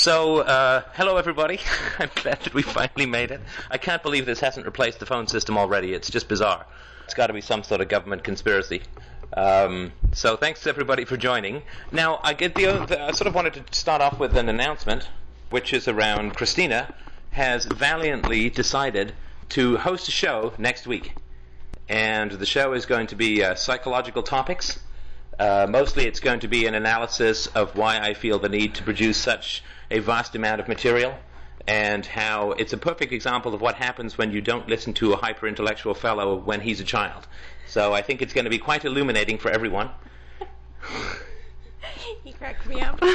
So, uh, hello everybody. I'm glad that we finally made it. I can't believe this hasn't replaced the phone system already. It's just bizarre. It's got to be some sort of government conspiracy. Um, so, thanks everybody for joining. Now, I get the, the. I sort of wanted to start off with an announcement, which is around Christina has valiantly decided to host a show next week, and the show is going to be uh, psychological topics. Uh, mostly it's going to be an analysis of why I feel the need to produce such a vast amount of material and how it's a perfect example of what happens when you don't listen to a hyper intellectual fellow when he's a child. So I think it's going to be quite illuminating for everyone. he cracked me up.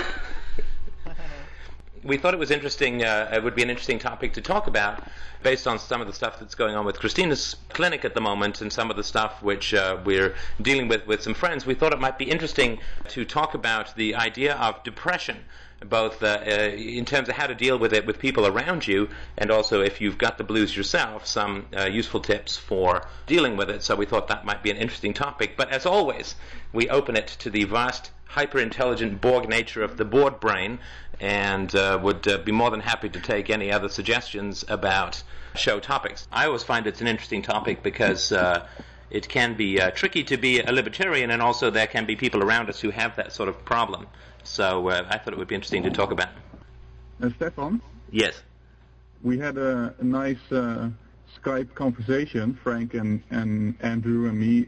we thought it was interesting, uh, it would be an interesting topic to talk about based on some of the stuff that's going on with Christina's clinic at the moment and some of the stuff which uh, we're dealing with with some friends. We thought it might be interesting to talk about the idea of depression both uh, uh, in terms of how to deal with it with people around you, and also if you've got the blues yourself, some uh, useful tips for dealing with it. So we thought that might be an interesting topic. But as always, we open it to the vast, hyper intelligent Borg nature of the board brain, and uh, would uh, be more than happy to take any other suggestions about show topics. I always find it's an interesting topic because uh, it can be uh, tricky to be a libertarian, and also there can be people around us who have that sort of problem. So uh, I thought it would be interesting to talk about. Uh, Stefan? Yes. We had a, a nice uh, Skype conversation, Frank and, and Andrew and me,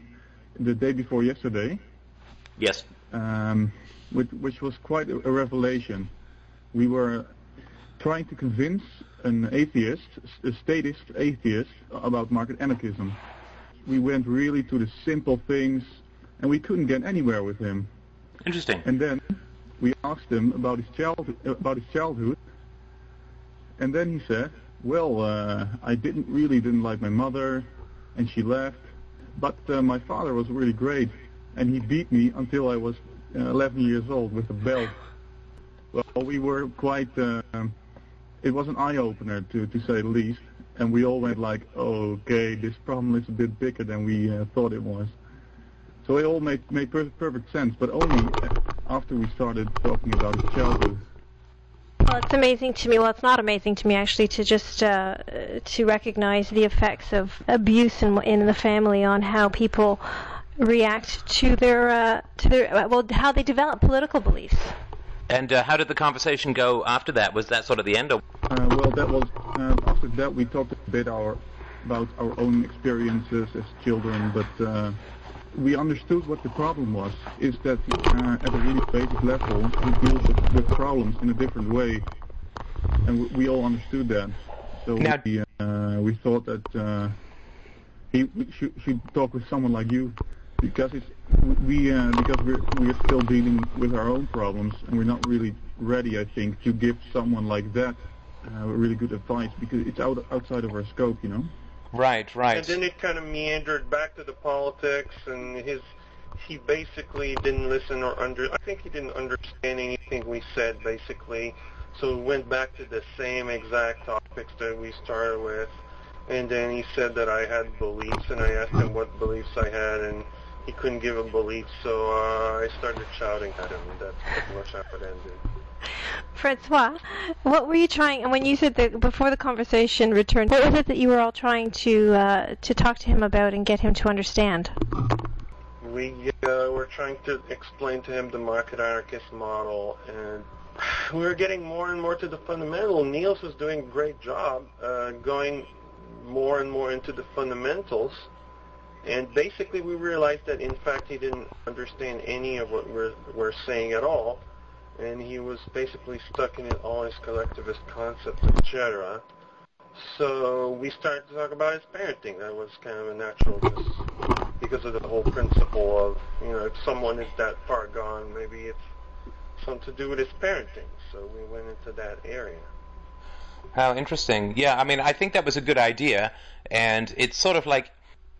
the day before yesterday. Yes. Um, which, which was quite a, a revelation. We were trying to convince an atheist, a statist atheist, about market anarchism. We went really to the simple things, and we couldn't get anywhere with him. Interesting. And then we asked him about his childhood, about his childhood, and then he said, "Well, uh, I didn't really didn't like my mother, and she left, but uh, my father was really great, and he beat me until I was uh, 11 years old with a belt." Well, we were quite. Uh, it was an eye opener to to say the least, and we all went like, "Okay, this problem is a bit bigger than we uh, thought it was." So it all made made per- perfect sense, but only after we started talking about his childhood. Well, it's amazing to me. Well, it's not amazing to me actually to just uh, to recognize the effects of abuse in in the family on how people react to their uh, to their uh, well how they develop political beliefs. And uh, how did the conversation go after that? Was that sort of the end? Of- uh, well, that was uh, after that we talked a bit our about our own experiences as children, but uh, we understood what the problem was. Is that uh, at a really basic level, he deals with, with problems in a different way, and we, we all understood that. So Now- we uh, we thought that uh, he should, should talk with someone like you because it's we uh, because we're we're still dealing with our own problems and we're not really ready, I think, to give someone like that uh, really good advice because it's out outside of our scope, you know. Right, right. And then it kind of meandered back to the politics, and his he basically didn't listen or under. I think he didn't understand anything we said basically. So we went back to the same exact topics that we started with, and then he said that I had beliefs, and I asked him what beliefs I had, and he couldn't give a belief. So uh, I started shouting at him, that's pretty much how it ended. Francois, what were you trying? And when you said that before the conversation returned, what was it that you were all trying to uh, to talk to him about and get him to understand? We uh, were trying to explain to him the market anarchist model, and we were getting more and more to the fundamental. Niels was doing a great job uh, going more and more into the fundamentals, and basically we realized that in fact he didn't understand any of what we're, we're saying at all, and he was basically stuck in all his collectivist concepts, etc. So we started to talk about his parenting. That was kind of a natural, just because of the whole principle of, you know, if someone is that far gone, maybe it's something to do with his parenting. So we went into that area. How interesting. Yeah, I mean, I think that was a good idea, and it's sort of like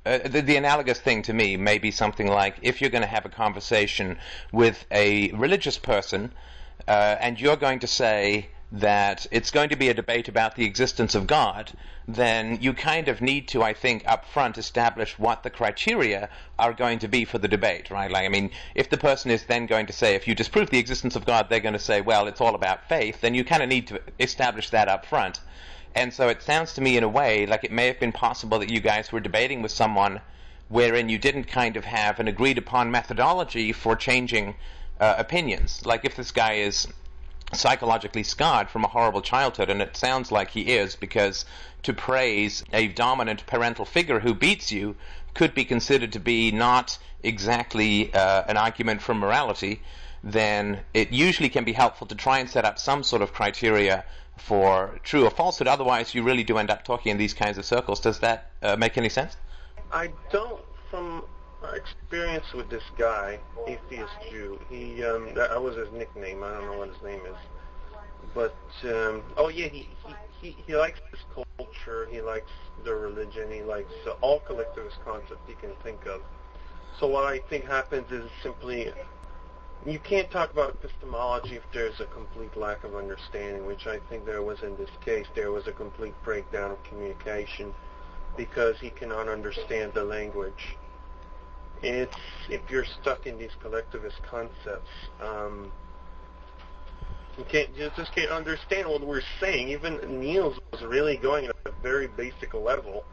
uh, the, the analogous thing to me may be something like if you're going to have a conversation with a religious person, uh, and you're going to say that it's going to be a debate about the existence of God, then you kind of need to, I think, up front establish what the criteria are going to be for the debate, right? Like, I mean, if the person is then going to say, if you disprove the existence of God, they're going to say, well, it's all about faith, then you kind of need to establish that up front. And so it sounds to me, in a way, like it may have been possible that you guys were debating with someone wherein you didn't kind of have an agreed upon methodology for changing uh, opinions. Like if this guy is psychologically scarred from a horrible childhood, and it sounds like he is because to praise a dominant parental figure who beats you could be considered to be not exactly uh, an argument for morality, then it usually can be helpful to try and set up some sort of criteria for true or falsehood. Otherwise, you really do end up talking in these kinds of circles. Does that uh, make any sense? I don't, from experience with this guy, atheist Jew. He um, that was his nickname. I don't know what his name is, but um, oh yeah, he, he he he likes this culture. He likes the religion. He likes uh, all collectivist concepts he can think of. So what I think happens is simply you can't talk about epistemology if there's a complete lack of understanding, which I think there was in this case. There was a complete breakdown of communication because he cannot understand the language it's if you're stuck in these collectivist concepts, um, you can't you just can't understand what we're saying. Even Niels was really going at a very basic level,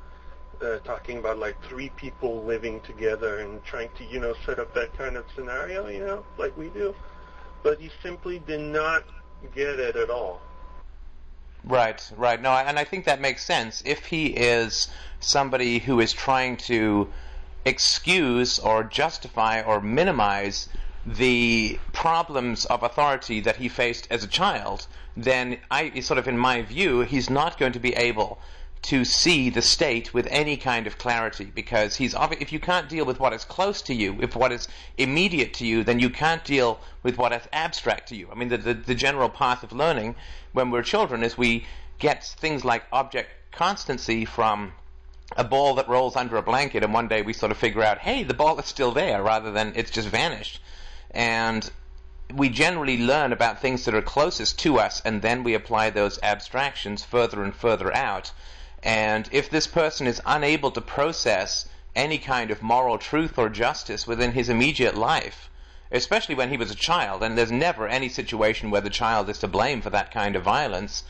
uh, talking about like three people living together and trying to you know set up that kind of scenario, you know, like we do. But he simply did not get it at all. Right, right. No, and I think that makes sense. If he is somebody who is trying to excuse or justify or minimize the problems of authority that he faced as a child, then I sort of in my view, he's not going to be able to see the state with any kind of clarity because he's obvi- if you can't deal with what is close to you, if what is immediate to you, then you can't deal with what is abstract to you. I mean, the, the, the general path of learning when we're children is we get things like object constancy from a ball that rolls under a blanket, and one day we sort of figure out, hey, the ball is still there, rather than it's just vanished. And we generally learn about things that are closest to us, and then we apply those abstractions further and further out. And if this person is unable to process any kind of moral truth or justice within his immediate life, especially when he was a child, and there's never any situation where the child is to blame for that kind of violence,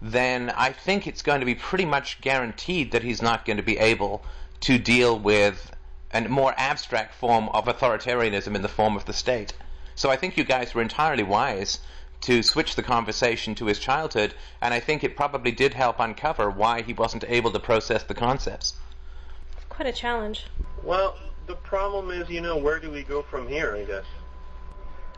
then I think it's going to be pretty much guaranteed that he's not going to be able to deal with a more abstract form of authoritarianism in the form of the state. So I think you guys were entirely wise to switch the conversation to his childhood, and I think it probably did help uncover why he wasn't able to process the concepts. It's quite a challenge. Well, the problem is, you know, where do we go from here, I guess?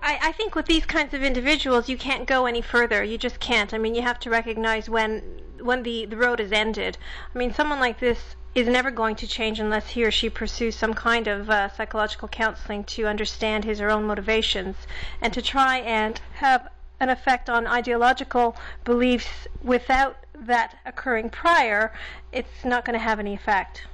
I, I think with these kinds of individuals, you can't go any further. You just can't. I mean, you have to recognize when when the, the road is ended. I mean, someone like this is never going to change unless he or she pursues some kind of uh, psychological counseling to understand his or her own motivations and to try and have an effect on ideological beliefs without that occurring prior, it's not going to have any effect.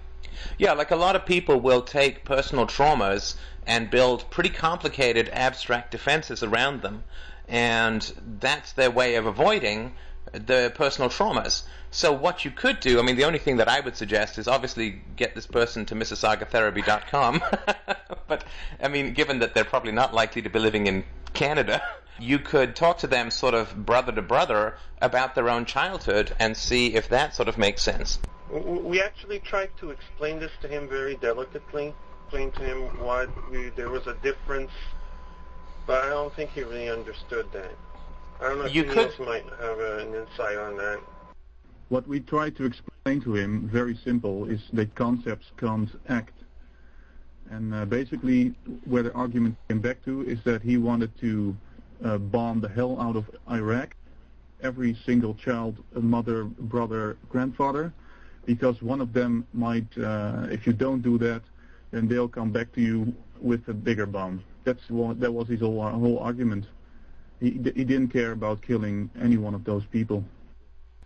Yeah, like a lot of people will take personal traumas and build pretty complicated abstract defenses around them, and that's their way of avoiding the personal traumas. So what you could do, I mean, the only thing that I would suggest is obviously get this person to MississaugaTherapy.com. but I mean, given that they're probably not likely to be living in Canada, you could talk to them sort of brother to brother about their own childhood and see if that sort of makes sense. We actually tried to explain this to him very delicately, explain to him why we, there was a difference, but I don't think he really understood that. I don't know if you could... could... might have an insight on that. What we tried to explain to him, very simple, is that concepts can't act. And uh, basically, where the argument came back to is that he wanted to uh, bomb the hell out of Iraq, every single child, mother, brother, grandfather, because one of them might, uh, if you don't do that, then they'll come back to you with a bigger bomb. That's what, that was his whole, whole argument. He, he didn't care about killing any one of those people.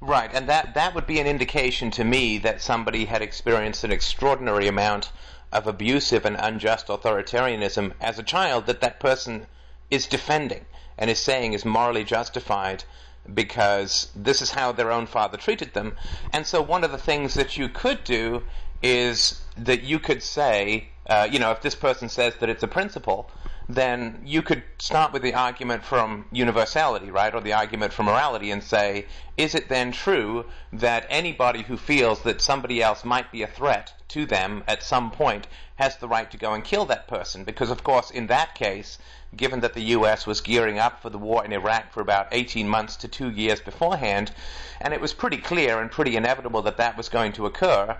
Right, and that, that would be an indication to me that somebody had experienced an extraordinary amount of abusive and unjust authoritarianism as a child that that person is defending and is saying is morally justified because this is how their own father treated them. And so one of the things that you could do is that you could say, uh, you know, if this person says that it's a principle, then you could start with the argument from universality, right, or the argument from morality and say, is it then true that anybody who feels that somebody else might be a threat to them at some point has the right to go and kill that person? Because, of course, in that case, given that the U.S. was gearing up for the war in Iraq for about 18 months to two years beforehand, and it was pretty clear and pretty inevitable that that was going to occur,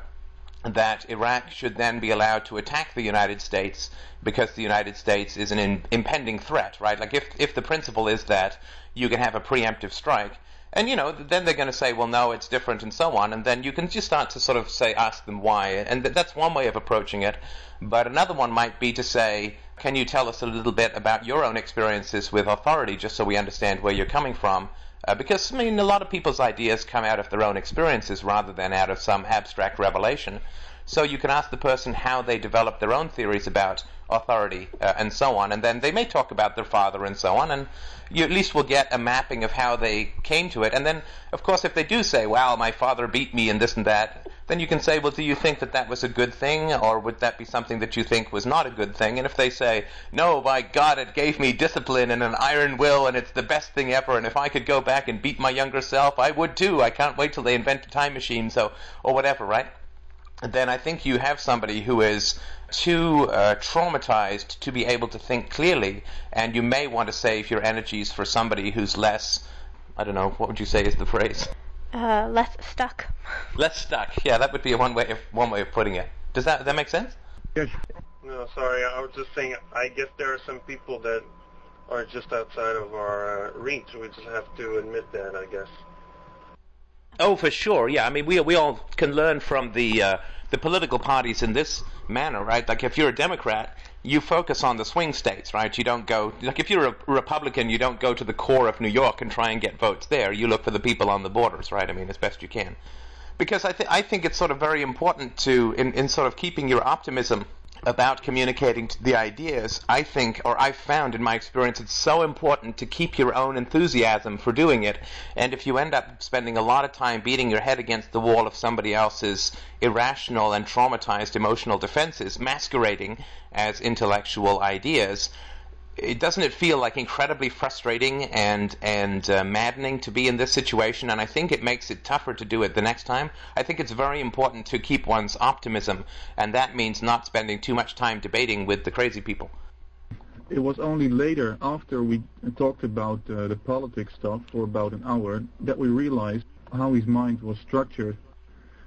that Iraq should then be allowed to attack the United States because the United States is an in, impending threat, right? Like if if the principle is that you can have a preemptive strike, and you know, then they're going to say, well, no, it's different, and so on, and then you can just start to sort of say, ask them why, and th- that's one way of approaching it. But another one might be to say, can you tell us a little bit about your own experiences with authority, just so we understand where you're coming from? Uh, because, I mean, a lot of people's ideas come out of their own experiences rather than out of some abstract revelation. So you can ask the person how they develop their own theories about authority uh, and so on, and then they may talk about their father and so on, and you at least will get a mapping of how they came to it. And then, of course, if they do say, "Well, my father beat me and this and that," then you can say, "Well, do you think that that was a good thing, or would that be something that you think was not a good thing?" And if they say, "No, by God, it gave me discipline and an iron will, and it's the best thing ever, and if I could go back and beat my younger self, I would too. I can't wait till they invent a time machine, so or whatever, right?" then I think you have somebody who is too uh, traumatized to be able to think clearly, and you may want to save your energies for somebody who's less, I don't know, what would you say is the phrase? Uh, less stuck. Less stuck. Yeah, that would be one way of one way of putting it. Does that that make sense? Yes. No, sorry. I was just saying. I guess there are some people that are just outside of our uh, reach. We just have to admit that. I guess. Oh, for sure. Yeah, I mean, we we all can learn from the uh, the political parties in this manner, right? Like if you're a Democrat, you focus on the swing states, right? You don't go like if you're a Republican, you don't go to the core of New York and try and get votes there. You look for the people on the borders, right? I mean, as best you can, because I think I think it's sort of very important to in, in sort of keeping your optimism about communicating the ideas, I think, or I've found in my experience, it's so important to keep your own enthusiasm for doing it. And if you end up spending a lot of time beating your head against the wall of somebody else's irrational and traumatized emotional defenses, masquerading as intellectual ideas, it doesn't it feel like incredibly frustrating and and uh, maddening to be in this situation and I think it makes it tougher to do it the next time. I think it's very important to keep one's optimism and that means not spending too much time debating with the crazy people. It was only later after we talked about uh, the politics stuff for about an hour that we realized how his mind was structured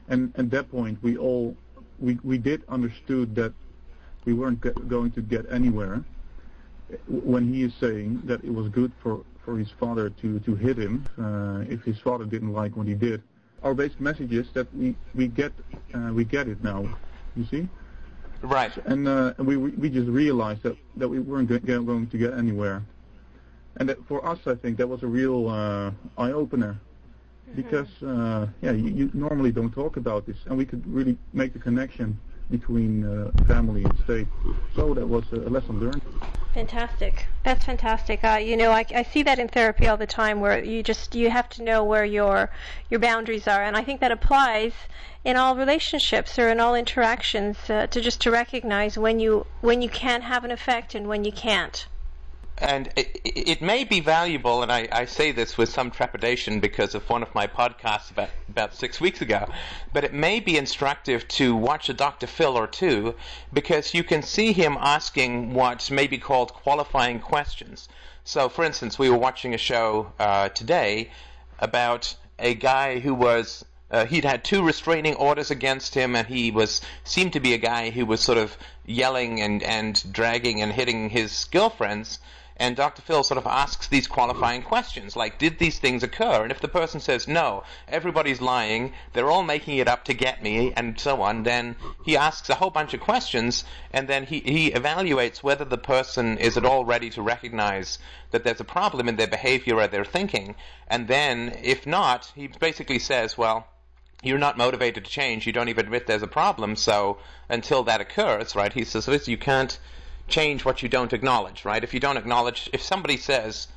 and at that point we all we we did understood that we weren't going to get anywhere when he is saying that it was good for, for his father to, to hit him uh, if his father didn't like what he did. Our basic message is that we, we get uh, we get it now, you see? Right. And uh, we we just realized that, that we weren't going to get anywhere. And that for us, I think that was a real uh, eye opener, mm-hmm. because uh, yeah, you, you normally don't talk about this, and we could really make the connection between uh, family and state. So that was a lesson learned. Fantastic. That's fantastic. Uh, you know, I, I see that in therapy all the time, where you just you have to know where your your boundaries are, and I think that applies in all relationships or in all interactions uh, to just to recognize when you when you can have an effect and when you can't and it, it, may be valuable, and I, I, say this with some trepidation because of one of my podcasts about, about six weeks ago, but it may be instructive to watch a Dr. Phil or two because you can see him asking what may be called qualifying questions. So, for instance, we were watching a show uh, today about a guy who was uh, he'd had two restraining orders against him, and he was seemed to be a guy who was sort of yelling and, and dragging and hitting his girlfriends. And Dr. Phil sort of asks these qualifying questions, like, did these things occur? And if the person says, no, everybody's lying, they're all making it up to get me, and so on, then he asks a whole bunch of questions, and then he, he evaluates whether the person is at all ready to recognize that there's a problem in their behavior or their thinking. And then, if not, he basically says, well, you're not motivated to change. You don't even admit there's a problem. So until that occurs, right? He says, you can't change what you don't acknowledge, right? If you don't acknowledge, if somebody says,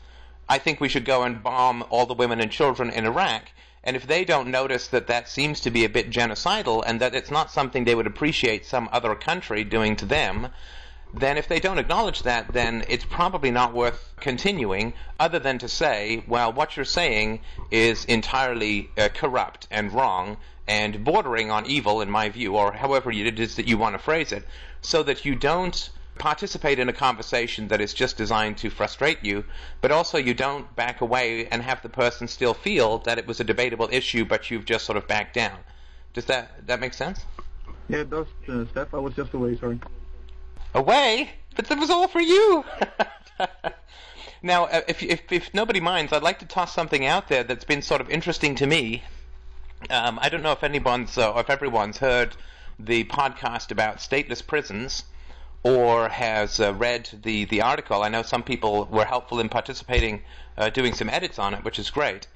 I think we should go and bomb all the women and children in Iraq. And if they don't notice that that seems to be a bit genocidal and that it's not something they would appreciate some other country doing to them, then if they don't acknowledge that, then it's probably not worth continuing, other than to say, well, what you're saying is entirely uh, corrupt and wrong and bordering on evil, in my view, or however it is that you want to phrase it, so that you don't participate in a conversation that is just designed to frustrate you, but also you don't back away and have the person still feel that it was a debatable issue, but you've just sort of backed down. Does that that make sense? Yeah, it does, uh, Steph. I was just away, sorry. Away? But that was all for you! now, uh, if, if, if nobody minds, I'd like to toss something out there that's been sort of interesting to me. Um, I don't know if anyone's, uh, if everyone's heard the podcast about stateless prisons or has uh, read the, the article. I know some people were helpful in participating, uh, doing some edits on it, which is great.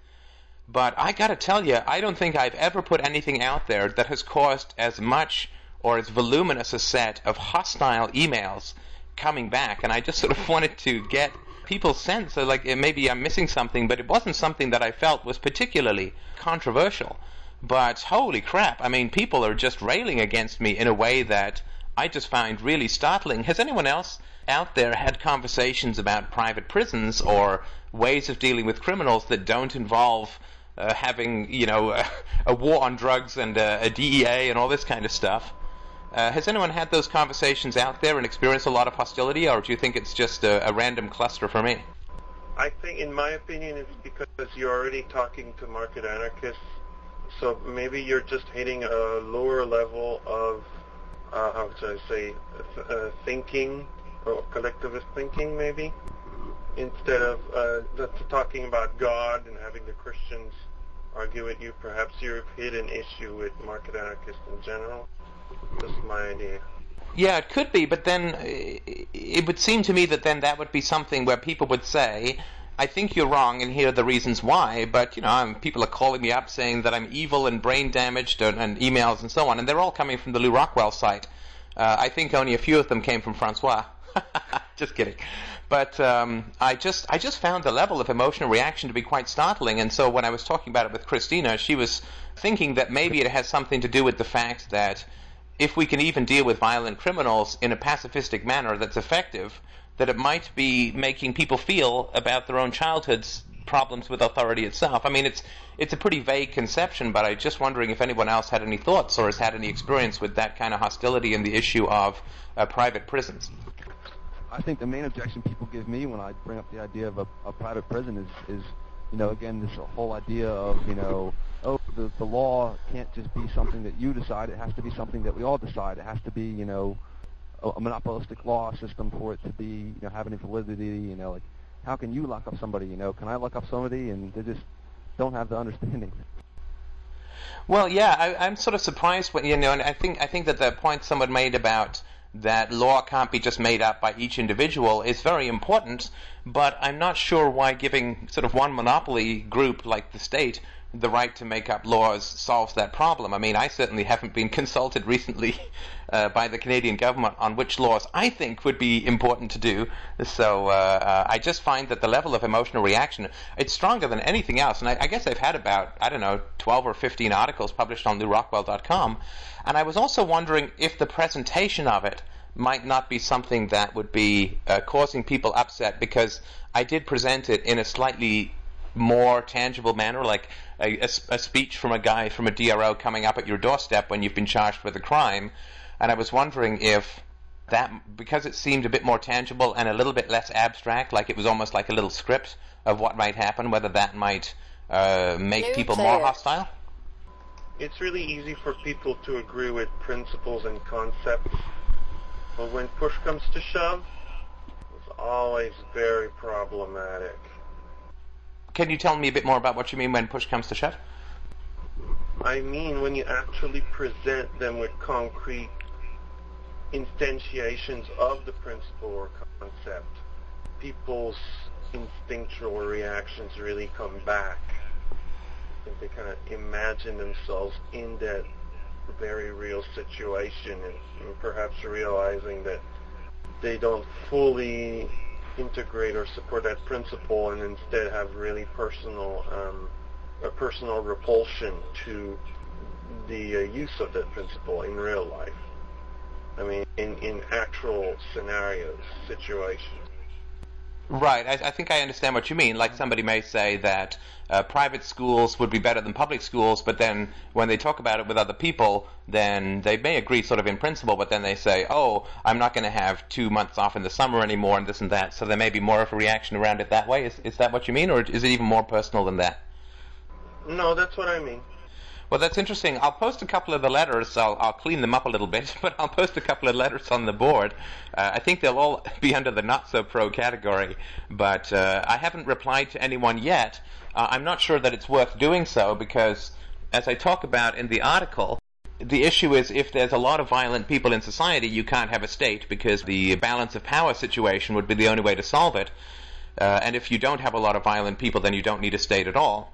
But I gotta tell you, I don't think I've ever put anything out there that has caused as much or as voluminous a set of hostile emails coming back. And I just sort of wanted to get people's sense of like maybe I'm missing something, but it wasn't something that I felt was particularly controversial. But holy crap, I mean, people are just railing against me in a way that I just find really startling. Has anyone else out there had conversations about private prisons or ways of dealing with criminals that don't involve uh, having, you know, a, a, war on drugs and a, a, DEA and all this kind of stuff? Uh, has anyone had those conversations out there and experienced a lot of hostility, or do you think it's just a, a random cluster for me? I think, in my opinion, it's because you're already talking to market anarchists, so maybe you're just hitting a lower level of uh, how should I say, uh, thinking or collectivist thinking maybe, instead of uh, talking about God and having the Christians argue with you. Perhaps you've hit an issue with market anarchists in general. Just my idea. Yeah, it could be, but then it would seem to me that then that would be something where people would say, I think you're wrong, and here are the reasons why. But you know, I'm, people are calling me up saying that I'm evil and brain damaged, and, and emails and so on, and they're all coming from the Lew Rockwell site. Uh, I think only a few of them came from Francois. just kidding. But um, I just I just found the level of emotional reaction to be quite startling. And so when I was talking about it with Christina, she was thinking that maybe it has something to do with the fact that if we can even deal with violent criminals in a pacifistic manner that's effective, that it might be making people feel about their own childhoods problems with authority itself. I mean, it's it's a pretty vague conception, but I'm just wondering if anyone else had any thoughts or has had any experience with that kind of hostility in the issue of uh, private prisons. I think the main objection people give me when I bring up the idea of a, a private prison is, is, you know, again, this whole idea of, you know, oh, the, the law can't just be something that you decide. It has to be something that we all decide. It has to be, you know, a monopolistic law system for it to be, you know, having validity, you know, like how can you lock up somebody, you know? Can I lock up somebody? And they just don't have the understanding. Well, yeah, I, I'm sort of surprised when you know, and I think I think that the point someone made about that law can't be just made up by each individual is very important, but I'm not sure why giving sort of one monopoly group like the state the right to make up laws solves that problem. I mean, I certainly haven't been consulted recently uh, by the Canadian government on which laws I think would be important to do. So uh, uh, I just find that the level of emotional reaction it's stronger than anything else. And I, I, guess I've had about I don't know 12 or 15 articles published on LewRockwell.com, and I was also wondering if the presentation of it might not be something that would be uh, causing people upset because I did present it in a slightly more tangible manner, like a, a, a, speech from a guy from a DRO coming up at your doorstep when you've been charged with a crime. And I was wondering if that, because it seemed a bit more tangible and a little bit less abstract, like it was almost like a little script of what might happen, whether that might uh, make people more hostile. It's really easy for people to agree with principles and concepts, but when push comes to shove, it's always very problematic. Can you tell me a bit more about what you mean when push comes to shove? I mean when you actually present them with concrete instantiations of the principle or concept, people's instinctual reactions really come back. And they kind of imagine themselves in that very real situation and, and perhaps realizing that they don't fully integrate or support that principle and instead have really personal um, a personal repulsion to the uh, use of that principle in real life. I mean, in, in actual scenarios, situations. Right. I, I, think I understand what you mean. Like somebody may say that uh, private schools would be better than public schools, but then when they talk about it with other people, then they may agree sort of in principle, but then they say, oh, I'm not going to have two months off in the summer anymore and this and that. So there may be more of a reaction around it that way. Is, is that what you mean, or is it even more personal than that? No, that's what I mean. Well, that's interesting. I'll post a couple of the letters. I'll, I'll clean them up a little bit, but I'll post a couple of letters on the board. Uh, I think they'll all be under the not so pro category, but uh, I haven't replied to anyone yet. Uh, I'm not sure that it's worth doing so because, as I talk about in the article, the issue is if there's a lot of violent people in society, you can't have a state because the balance of power situation would be the only way to solve it. Uh, and if you don't have a lot of violent people, then you don't need a state at all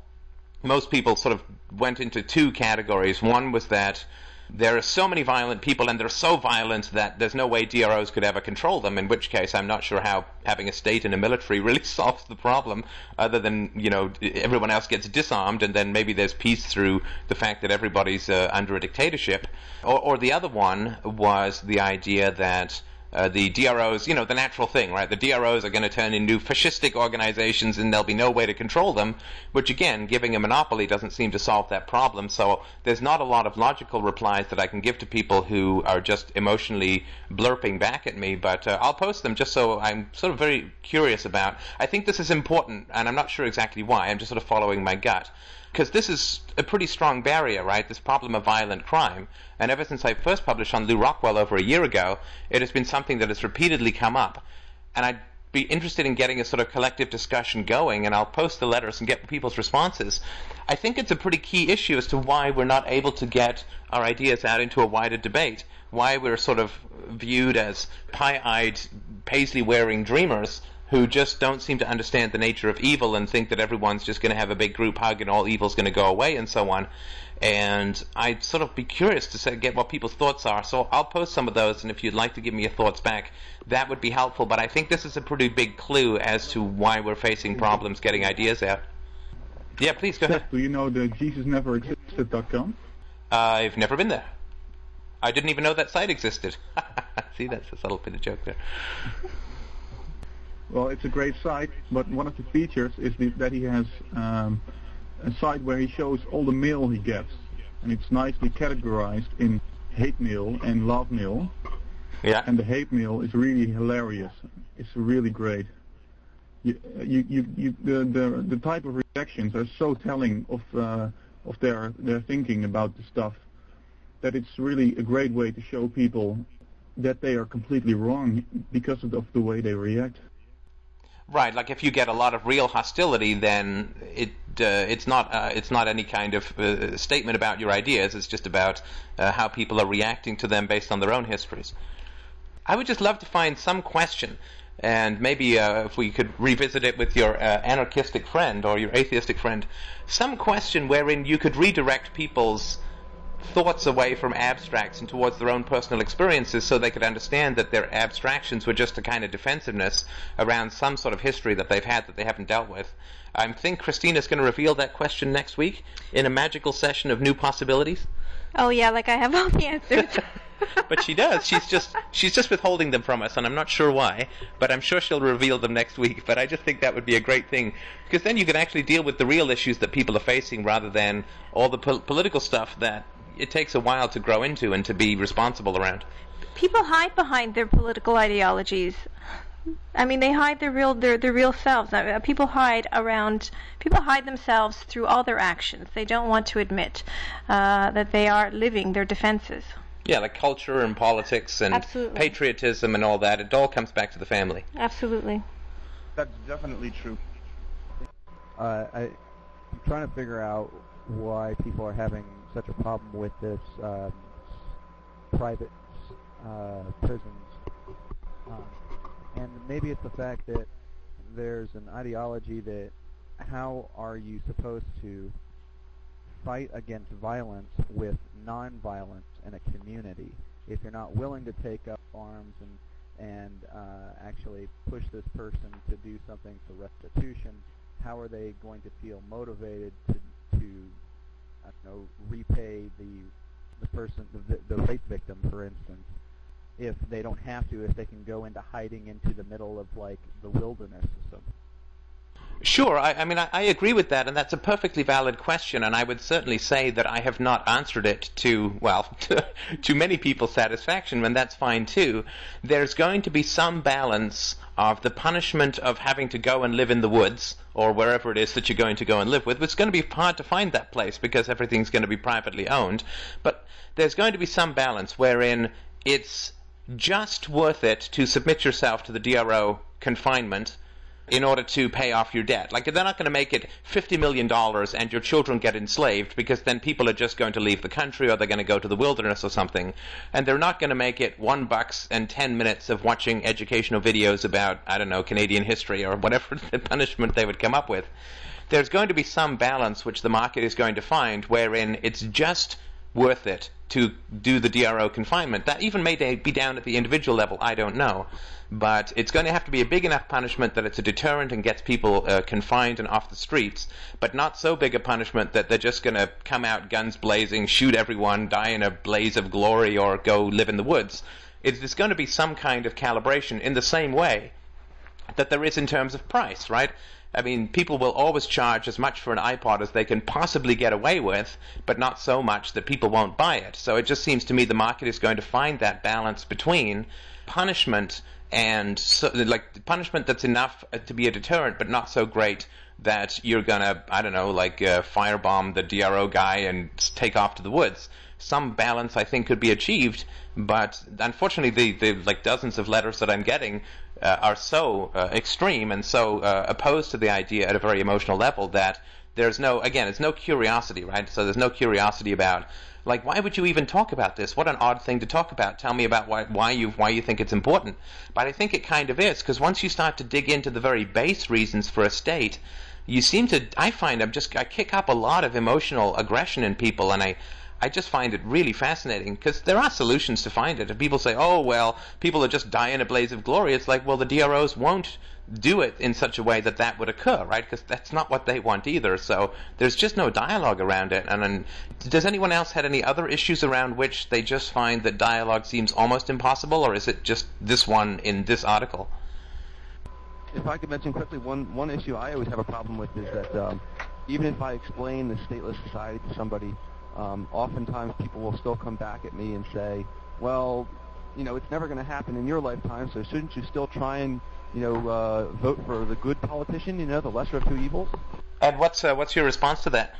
most people sort of went into two categories. One was that there are so many violent people and they're so violent that there's no way DROs could ever control them, in which case I'm not sure how having a state and a military really solves the problem, other than, you know, everyone else gets disarmed and then maybe there's peace through the fact that everybody's uh, under a dictatorship. Or, or the other one was the idea that uh, the DROs, you know, the natural thing, right? The DROs are going to turn into fascistic organizations and there'll be no way to control them, which again, giving a monopoly doesn't seem to solve that problem. So there's not a lot of logical replies that I can give to people who are just emotionally blurping back at me, but uh, I'll post them just so I'm sort of very curious about. I think this is important, and I'm not sure exactly why. I'm just sort of following my gut because this is a pretty strong barrier, right? This problem of violent crime. And ever since I first published on Lew Rockwell over a year ago, it has been something that has repeatedly come up. And I'd be interested in getting a sort of collective discussion going, and I'll post the letters and get people's responses. I think it's a pretty key issue as to why we're not able to get our ideas out into a wider debate, why we're sort of viewed as pie-eyed, paisley-wearing dreamers who just don't seem to understand the nature of evil and think that everyone's just going to have a big group hug and all evil's going to go away and so on. And I'd sort of be curious to say, get what people's thoughts are. So I'll post some of those, and if you'd like to give me your thoughts back, that would be helpful. But I think this is a pretty big clue as to why we're facing problems getting ideas out. Yeah, please go ahead. Do you know the JesusNeverExisted.com? Uh, I've never been there. I didn't even know that site existed. See, that's a subtle bit of joke there. Well, it's a great site, but one of the features is the, that he has um, a site where he shows all the mail he gets, and it's nicely categorized in hate mail and love mail. Yeah. And the hate mail is really hilarious. It's really great. You, you, you, you the, the the type of reactions are so telling of uh, of their their thinking about the stuff that it's really a great way to show people that they are completely wrong because of the, of the way they react. Right, like if you get a lot of real hostility, then it uh, it's not uh, it's not any kind of uh, statement about your ideas. It's just about uh, how people are reacting to them based on their own histories. I would just love to find some question, and maybe uh, if we could revisit it with your uh, anarchistic friend or your atheistic friend, some question wherein you could redirect people's thoughts away from abstracts and towards their own personal experiences so they could understand that their abstractions were just a kind of defensiveness around some sort of history that they've had that they haven't dealt with. I think Christina's going to reveal that question next week in a magical session of new possibilities. Oh yeah, like I have all the answers. but she does. She's just she's just withholding them from us, and I'm not sure why. But I'm sure she'll reveal them next week. But I just think that would be a great thing because then you can actually deal with the real issues that people are facing rather than all the po- political stuff that it takes a while to grow into and to be responsible around. People hide behind their political ideologies. I mean, they hide their real their their real selves. People hide around. People hide themselves through all their actions. They don't want to admit uh, that they are living their defenses. Yeah, like culture and politics and Absolutely. patriotism and all that. It all comes back to the family. Absolutely. That's definitely true. Uh, I, I'm trying to figure out why people are having such a problem with this um, private uh, prisons. Um, and maybe it's the fact that there's an ideology that how are you supposed to fight against violence with nonviolence in a community if you're not willing to take up arms and and uh, actually push this person to do something for restitution, how are they going to feel motivated to, to I don't know, repay the the person, the, the rape victim, for instance, if they don't have to, if they can go into hiding into the middle of like the wilderness or something? Sure, I, I mean, I, I, agree with that, and that's a perfectly valid question, and I would certainly say that I have not answered it to, well, to, to many people's satisfaction, and that's fine too. There's going to be some balance of the punishment of having to go and live in the woods, or wherever it is that you're going to go and live with. It's going to be hard to find that place because everything's going to be privately owned, but there's going to be some balance wherein it's just worth it to submit yourself to the DRO confinement in order to pay off your debt. Like they're not going to make it $50 million and your children get enslaved because then people are just going to leave the country or they're going to go to the wilderness or something. And they're not going to make it one bucks and 10 minutes of watching educational videos about, I don't know, Canadian history or whatever the punishment they would come up with. There's going to be some balance which the market is going to find wherein it's just worth it to do the DRO confinement. That even may be down at the individual level, I don't know. But it's going to have to be a big enough punishment that it's a deterrent and gets people uh, confined and off the streets, but not so big a punishment that they're just going to come out guns blazing, shoot everyone, die in a blaze of glory, or go live in the woods. It's going to be some kind of calibration in the same way that there is in terms of price, right? I mean, people will always charge as much for an iPod as they can possibly get away with, but not so much that people won't buy it. So it just seems to me the market is going to find that balance between punishment and so, like punishment that's enough to be a deterrent, but not so great that you're gonna, I don't know, like uh, firebomb the DRO guy and take off to the woods. Some balance, I think, could be achieved, but unfortunately, the, the like dozens of letters that I'm getting uh, are so uh, extreme and so uh, opposed to the idea at a very emotional level that there's no again it's no curiosity right? So there's no curiosity about like why would you even talk about this? What an odd thing to talk about. Tell me about why why you why you think it's important. But i think it kind of is because once you start to dig into the very base reasons for a state you seem to i find i'm just i kick up a lot of emotional aggression in people and i I just find it really fascinating because there are solutions to find it. If people say, "Oh well, people are just die in a blaze of glory," it's like, well, the DROs won't do it in such a way that that would occur, right? Because that's not what they want either. So there's just no dialogue around it. And, and does anyone else had any other issues around which they just find that dialogue seems almost impossible, or is it just this one in this article? If I could mention quickly, one one issue I always have a problem with is that um, even if I explain the stateless society to somebody um, oftentimes people will still come back at me and say, well, you know, it's never going to happen in your lifetime, so shouldn't you still try and, you know, uh, vote for the good politician, you know, the lesser of two evils? And what's uh, what's your response to that?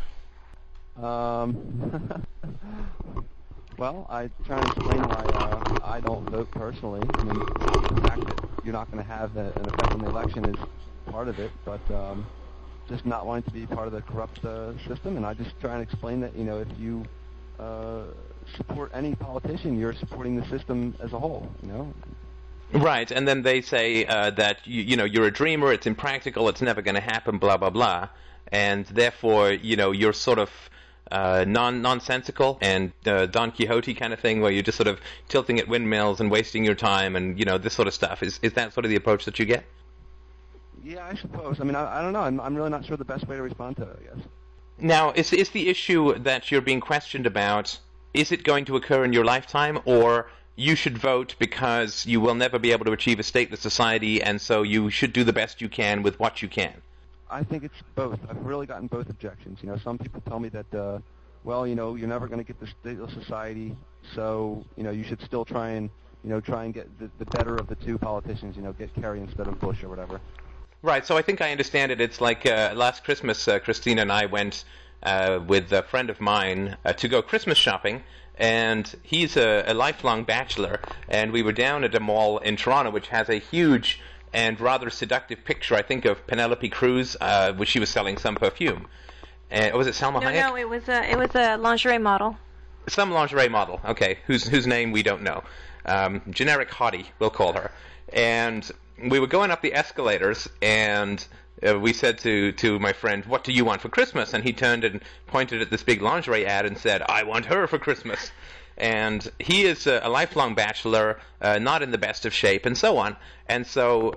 Um, well, I try and explain why uh, I don't vote personally. I mean, the fact that you're not going to have a, an effect on the election is part of it, but um, just not wanting to be part of the corrupt uh, system. And I just try and explain that, you know, if you uh, support any politician, you're supporting the system as a whole, you know. Right, and then they say uh, that you, you know you're a dreamer, it's impractical, it's never going to happen, blah blah blah, and therefore you know you're sort of uh, non nonsensical and uh, Don Quixote kind of thing, where you're just sort of tilting at windmills and wasting your time, and you know this sort of stuff. Is is that sort of the approach that you get? Yeah, I suppose. I mean, I, I don't know. I'm, I'm really not sure the best way to respond to it. I guess. Now, is is the issue that you're being questioned about? Is it going to occur in your lifetime, or you should vote because you will never be able to achieve a stateless society, and so you should do the best you can with what you can? I think it's both. I've really gotten both objections. You know, some people tell me that, uh, well, you know, you're never going to get the stateless society, so you know, you should still try and you know try and get the, the better of the two politicians. You know, get Kerry instead of Bush or whatever. Right. So I think I understand it. It's like uh, last Christmas, uh, Christina and I went uh, with a friend of mine uh, to go Christmas shopping, and he's a, a, lifelong bachelor. And we were down at a mall in Toronto, which has a huge and rather seductive picture, I think, of Penelope Cruz, uh, which she was selling some perfume. Uh, was it Salma no, Hayek? No, it was a it was a lingerie model. Some lingerie model. Okay, whose whose name we don't know. Um, generic hottie, we'll call her. And we were going up the escalators, and uh, we said to to my friend, "What do you want for Christmas?" And he turned and pointed at this big lingerie ad and said, "I want her for Christmas." And he is a, a lifelong bachelor, uh, not in the best of shape, and so on. And so,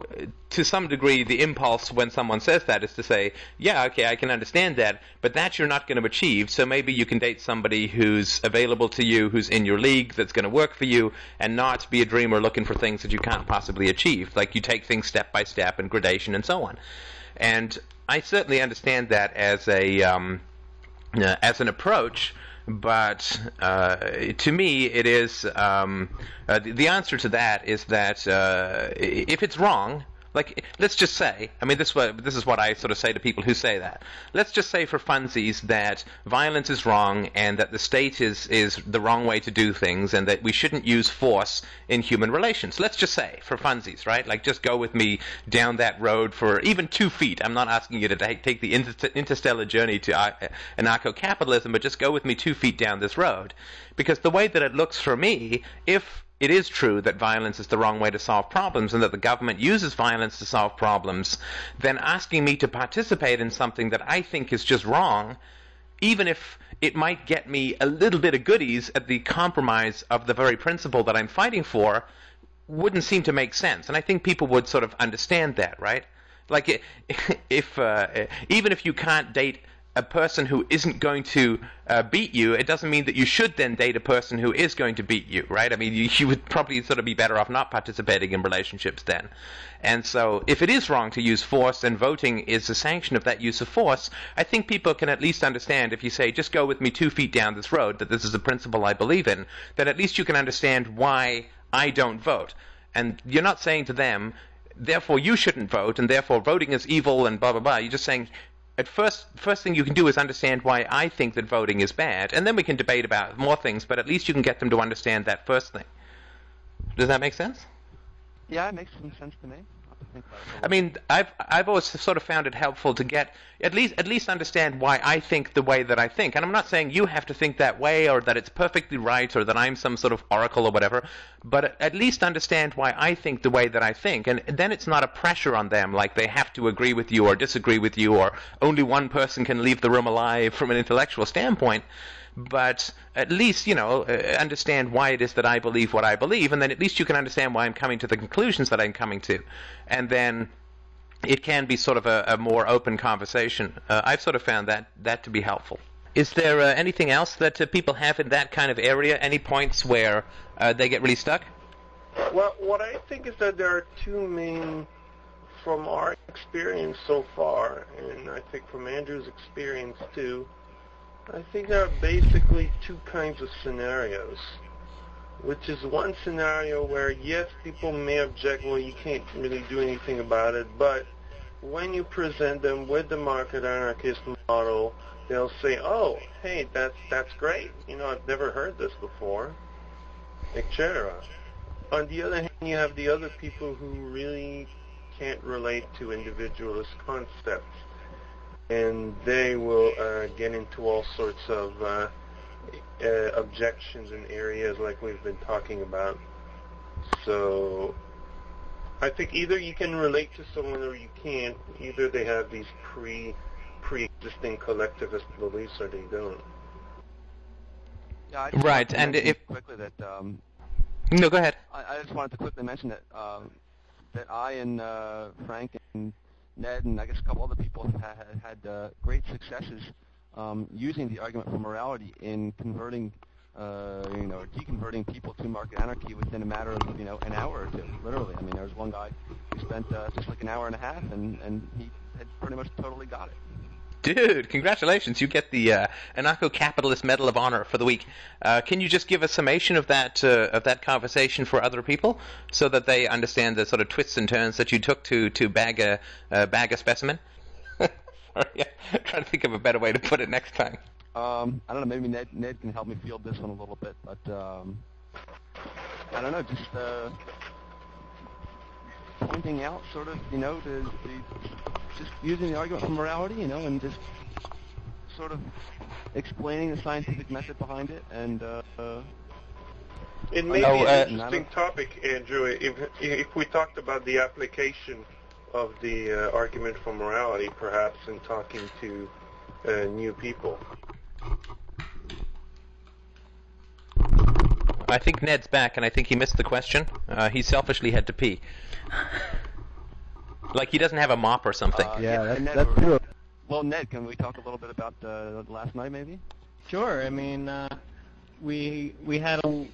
to some degree, the impulse when someone says that is to say, yeah, okay, I can understand that, but that you're not going to achieve, so maybe you can date somebody who's available to you, who's in your league, that's going to work for you, and not be a dreamer looking for things that you can't possibly achieve. Like you take things step by step and gradation and so on. And I certainly understand that as a um, uh, as an approach, but uh, to me, it is um, uh, the, answer to that is that uh, if it's wrong, like, let's just say, I mean, this, this is what I sort of say to people who say that. Let's just say for funsies that violence is wrong and that the state is, is the wrong way to do things and that we shouldn't use force in human relations. Let's just say for funsies, right? Like, just go with me down that road for even two feet. I'm not asking you to take, the interstellar journey to uh, anarcho-capitalism, but just go with me two feet down this road. Because the way that it looks for me, if it is true that violence is the wrong way to solve problems and that the government uses violence to solve problems, then asking me to participate in something that I think is just wrong, even if it might get me a little bit of goodies at the compromise of the very principle that I'm fighting for, wouldn't seem to make sense. And I think people would sort of understand that, right? Like, if uh, even if you can't date a person who isn't going to uh, beat you, it doesn't mean that you should then date a person who is going to beat you, right? I mean, you, you, would probably sort of be better off not participating in relationships then. And so, if it is wrong to use force and voting is a sanction of that use of force, I think people can at least understand if you say, just go with me two feet down this road, that this is a principle I believe in, that at least you can understand why I don't vote. And you're not saying to them, therefore you shouldn't vote, and therefore voting is evil, and blah, blah, blah. You're just saying, at first first thing you can do is understand why I think that voting is bad, and then we can debate about more things. But at least you can get them to understand that first thing. Does that make sense? Yeah, it makes some sense to me. I mean, I've I've always sort of found it helpful to get at least at least understand why I think the way that I think. And I'm not saying you have to think that way or that it's perfectly right or that I'm some sort of oracle or whatever, but at least understand why I think the way that I think. And then it's not a pressure on them like they have to agree with you or disagree with you or only one person can leave the room alive from an intellectual standpoint but at least you know uh, understand why it is that I believe what I believe, and then at least you can understand why I'm coming to the conclusions that I'm coming to, and then it can be sort of a, a more open conversation. Uh, I've sort of found that that to be helpful. Is there uh, anything else that uh, people have in that kind of area? Any points where uh, they get really stuck? Well, what I think is that there are two main, from our experience so far, and I think from Andrew's experience too, I think there are basically two kinds of scenarios, which is one scenario where, yes, people may object, well, you can't really do anything about it, but when you present them with the market anarchist model, they'll say, oh, hey, that's, that's great. You know, I've never heard this before, etc. On the other hand, you have the other people who really can't relate to individualist concepts and they will uh, get into all sorts of uh, uh, objections in areas like we've been talking about. So I think either you can relate to someone or you can't. Either they have these pre pre-existing collectivist beliefs or they don't. Yeah, right, and if quickly that um, no, go ahead. I, I, just wanted to quickly mention that um, that I and uh, Frank and Ned and I guess a couple other people have had, uh, great successes um, using the argument for morality in converting, uh, you know, deconverting people to market anarchy within a matter of, you know, an hour or two, literally. I mean, there was one guy who spent uh, just like an hour and a half, and, and he had pretty much totally got it. Dude, congratulations! You get the uh, anarcho-capitalist Medal of Honor for the week. Uh, can you just give a summation of that uh, of that conversation for other people, so that they understand the sort of twists and turns that you took to to bag a uh, bag a specimen? Sorry, I'm trying to think of a better way to put it next time. Um, I don't know. Maybe Ned Ned can help me field this one a little bit, but um, I don't know. Just uh, pointing out, sort of, you know, the, the just using the argument for morality, you know, and just sort of explaining the scientific method behind it, and uh, it may be an uh, interesting topic, Andrew, if if we talked about the application of the uh, argument for morality, perhaps in talking to uh, new people. I think Ned's back, and I think he missed the question. Uh, he selfishly had to pee. Like he doesn't have a mop or something. Uh, Yeah, that's, Ned, that's true. Well, Ned, can we talk a little bit about uh, last night, maybe? Sure. I mean, uh, we we had a,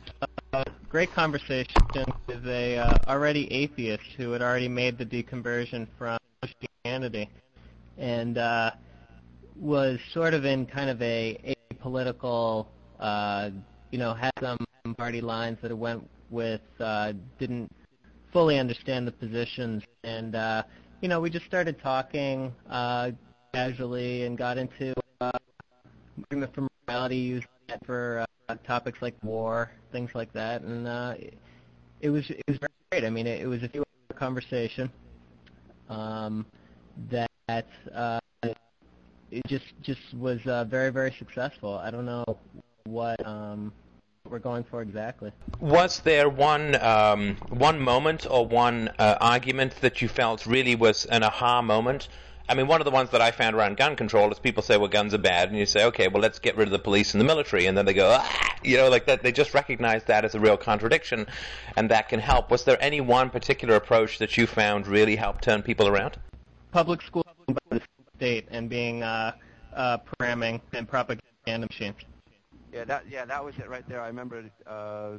a great conversation with a uh, already atheist who had already made the deconversion from Christianity, and uh, was sort of in kind of a apolitical, uh, you know, had some party lines that it went with, uh, didn't fully understand the positions, and uh, you know, we just started talking uh, casually and got into uh, argument for used that for uh, topics like war, things like that, and uh, it, was it was great. I mean, it, it was a few conversation um, that uh, it just just was uh, very very successful. I don't know what um, what we're going for exactly. Was there one um, one moment or one uh, argument that you felt really was an aha moment? I mean, one of the ones that I found around gun control is people say, well, guns are bad, and you say, okay, well, let's get rid of the police and the military, and then they go, ah, you know, like that. They just recognize that as a real contradiction, and that can help. Was there any one particular approach that you found really helped turn people around? Public school by the state and being uh, uh, programming and propaganda machines. Yeah, that yeah, that was it right there. I remember. Uh,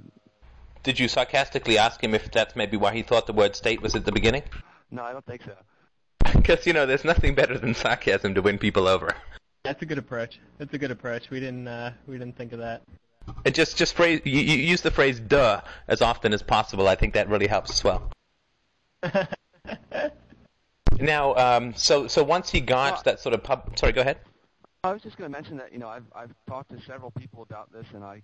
Did you sarcastically ask him if that's maybe why he thought the word state was at the beginning? no, I don't think so. Because you know, there's nothing better than sarcasm to win people over. That's a good approach. That's a good approach. We didn't uh, we didn't think of that. And just just phrase you, you use the phrase "duh" as often as possible. I think that really helps as well. Now, um, so so once he got Well- that sort of pub, sorry, go ahead. I was just going to mention that you know I've I've talked to several people about this, and I,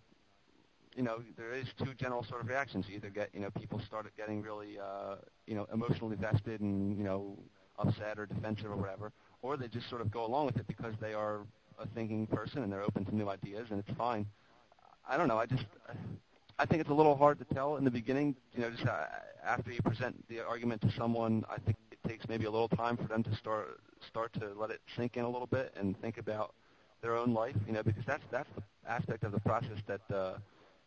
you know, there is two general sort of reactions. You either get you know people started getting really uh, you know emotionally vested and you know upset or defensive or whatever, or they just sort of go along with it because they are a thinking person and they're open to new ideas and it's fine. I don't know. I just I think it's a little hard to tell in the beginning. You know, just uh, after you present the argument to someone, I think it takes maybe a little time for them to start start to let it sink in a little bit and think about their own life. You know, because that's that's the aspect of the process that uh,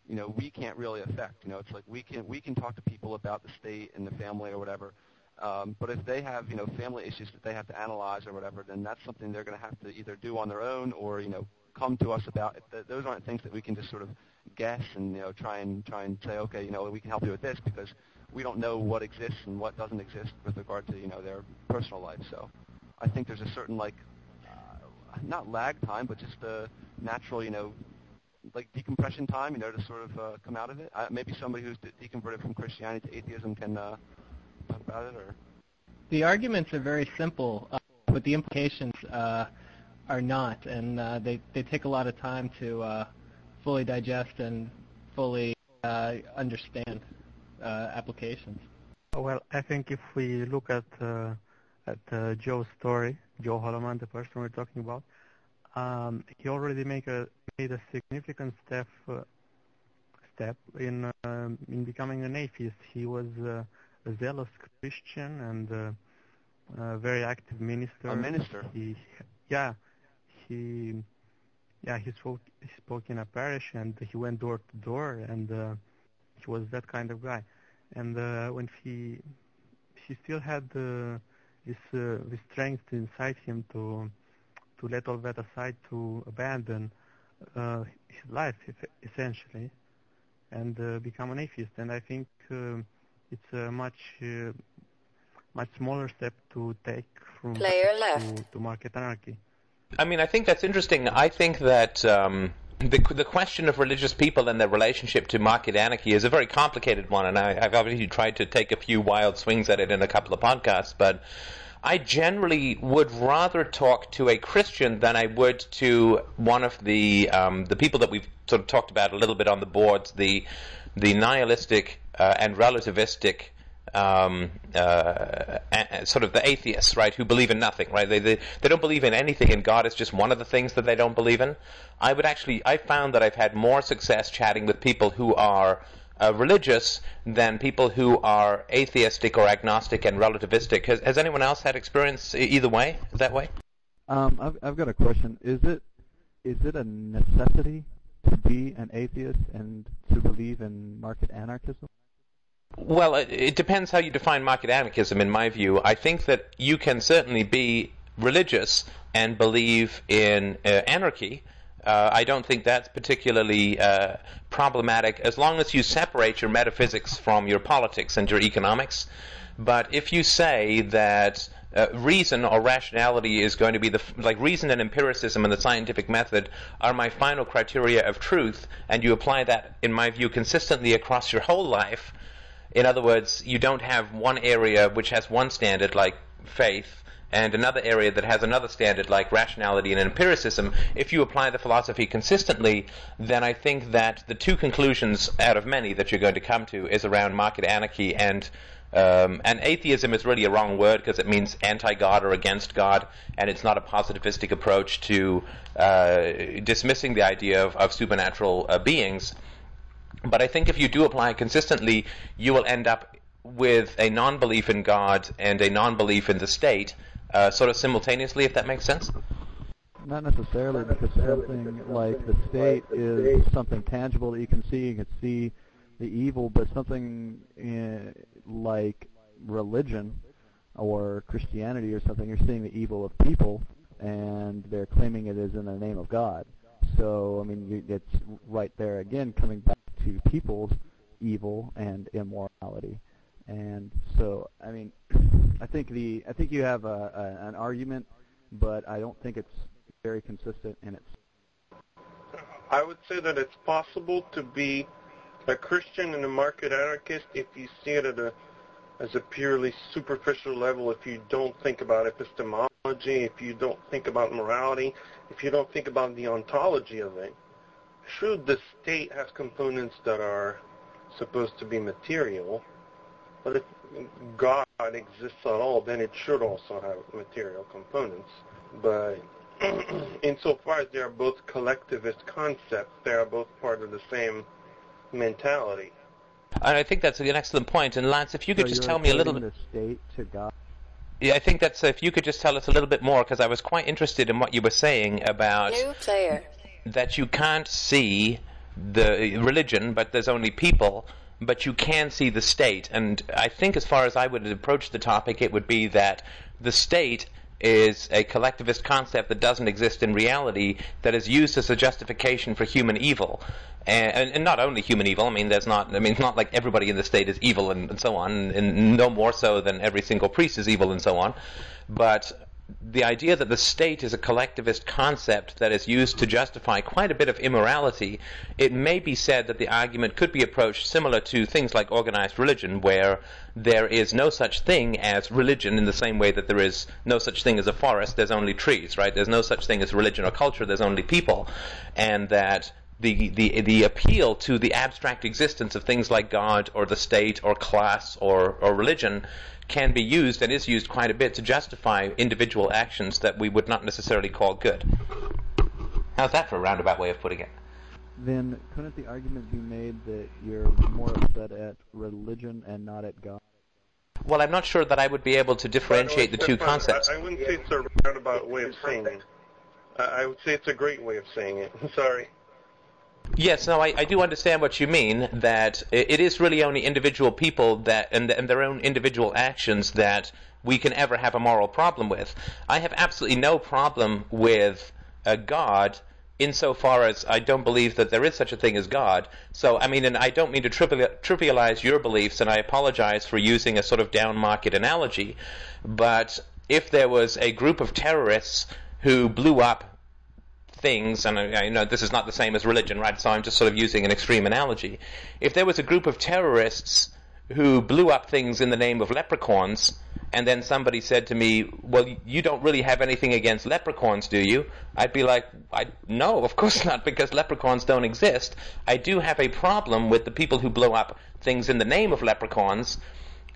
you know we can't really affect. You know, it's like we can we can talk to people about the state and the family or whatever. Um, but if they have, you know, family issues that they have to analyze or whatever, then that's something they're going to have to either do on their own or, you know, come to us about. It. Those aren't things that we can just sort of guess and, you know, try and try and say, okay, you know, we can help you with this because we don't know what exists and what doesn't exist with regard to, you know, their personal life. So I think there's a certain like, uh, not lag time, but just a natural, you know, like decompression time, you know, to sort of uh, come out of it. Uh, maybe somebody who's de- deconverted from Christianity to atheism can uh, talk about it, or The arguments are very simple, uh, but the implications uh, are not, and uh, they they take a lot of time to uh, fully digest and fully uh, understand uh, applications. Well, I think if we look at uh, uh, Joe's story, Joe Holloman, the person we're talking about, um, he already make a, made a significant step uh, step in um in becoming an atheist. He was uh, a zealous Christian and uh, a very active minister. a minister. He, yeah, he, yeah, he spoke he spoke in a parish and he went door to door and uh, he was that kind of guy. And uh, when he he still had uh, this uh, this strength inside him to to let all that aside, to abandon uh, his life essentially, and uh, become an atheist. And I think um it's a much uh, much smaller step to take from Player to, left. to market anarchy. I mean, I think that's interesting. I think that um, the the question of religious people and their relationship to market anarchy is a very complicated one, and I, I've obviously tried to take a few wild swings at it in a couple of podcasts, but. I generally would rather talk to a Christian than I would to one of the um, the people that we've sort of talked about a little bit on the boards, the the nihilistic uh, and relativistic um, uh, a- sort of the atheists, right, who believe in nothing, right? They, they they don't believe in anything, and God is just one of the things that they don't believe in. I would actually, I found that I've had more success chatting with people who are uh, religious than people who are atheistic or agnostic and relativistic. Has, has anyone else had experience either way? That way? Um, I've, I've got a question. Is it is it a necessity to be an atheist and to believe in market anarchism? Well, it depends how you define market anarchism, in my view. I think that you can certainly be religious and believe in uh, anarchy. Uh, I don't think that's particularly uh, problematic as long as you separate your metaphysics from your politics and your economics. But if you say that uh, reason or rationality is going to be the like reason and empiricism and the scientific method are my final criteria of truth, and you apply that, in my view, consistently across your whole life. In other words, you don't have one area which has one standard like faith and another area that has another standard like rationality and empiricism, if you apply the philosophy consistently, then I think that the two conclusions out of many that you're going to come to is around market anarchy and um, and atheism is really a wrong word because it means anti-God or against God, and it's not a positivistic approach to uh, dismissing the idea of, of supernatural uh, beings. But I think if you do apply it consistently, you will end up with a non-belief in God and a non-belief in the state, uh, sort of simultaneously, if that makes sense. Not necessarily, because something like the state is something tangible that you can see. You can see the evil, but something uh, like religion or Christianity or something, you're seeing the evil of people, and they're claiming it is in the name of God. So, I mean, it's right there again coming back to people's evil and immorality. And so, I mean, I think the I think you have a, a, an argument, but I don't think it's very consistent in its. I would say that it's possible to be a Christian and a market anarchist if you see it at a as a purely superficial level, if you don't think about epistemology, if you don't think about morality, if you don't think about the ontology of it. Should the state has components that are supposed to be material, but if God exists at all, then it should also have material components. But insofar as they are both collectivist concepts, they are both part of the same mentality. And I think that's an excellent point. And Lance, if you could so just tell me a little bit. the state to God. Yeah, I think that's if you could just tell us a little bit more because I was quite interested in what you were saying about New player. That you can't see the uh, religion, but there's only people, but you can see the state. And I think, as far as I would approach the topic, it would be that the state is a collectivist concept that doesn't exist in reality that is used as a justification for human evil. And, and, not only human evil. I mean, there's not. I mean, it's not like everybody in the state is evil and, and so on, and no more so than every single priest is evil and so on. But the idea that the state is a collectivist concept that is used to justify quite a bit of immorality, it may be said that the argument could be approached similar to things like organized religion, where there is no such thing as religion in the same way that there is no such thing as a forest, there's only trees, right? There's no such thing as religion or culture, there's only people. And that the, the, the appeal to the abstract existence of things like God or the state or class or, or religion can be used and is used quite a bit to justify individual actions that we would not necessarily call good. How's that for a roundabout way of putting it? Then couldn't the argument be made that you're more upset at religion and not at God? Well, I'm not sure that I would be able to differentiate the two concepts. I, I wouldn't say it's a roundabout way of saying it. I would say it's a great way of saying it. Sorry. Yes, no, I, I do understand what you mean. That it is really only individual people that and, and their own individual actions that we can ever have a moral problem with. I have absolutely no problem with a God insofar as I don't believe that there is such a thing as God. So, I mean, and I don't mean to trivialize your beliefs, and I apologize for using a sort of down market analogy, but if there was a group of terrorists who blew up things, and uh, I, I know this is not the same as religion, right? So I'm just sort of using an extreme analogy. If there was a group of terrorists who blew up things in the name of leprechauns, and then somebody said to me, "Well, you don't really have anything against leprechauns, do you?" I'd be like, I, "No, of course not, because leprechauns don't exist. I do have a problem with the people who blow up things in the name of leprechauns,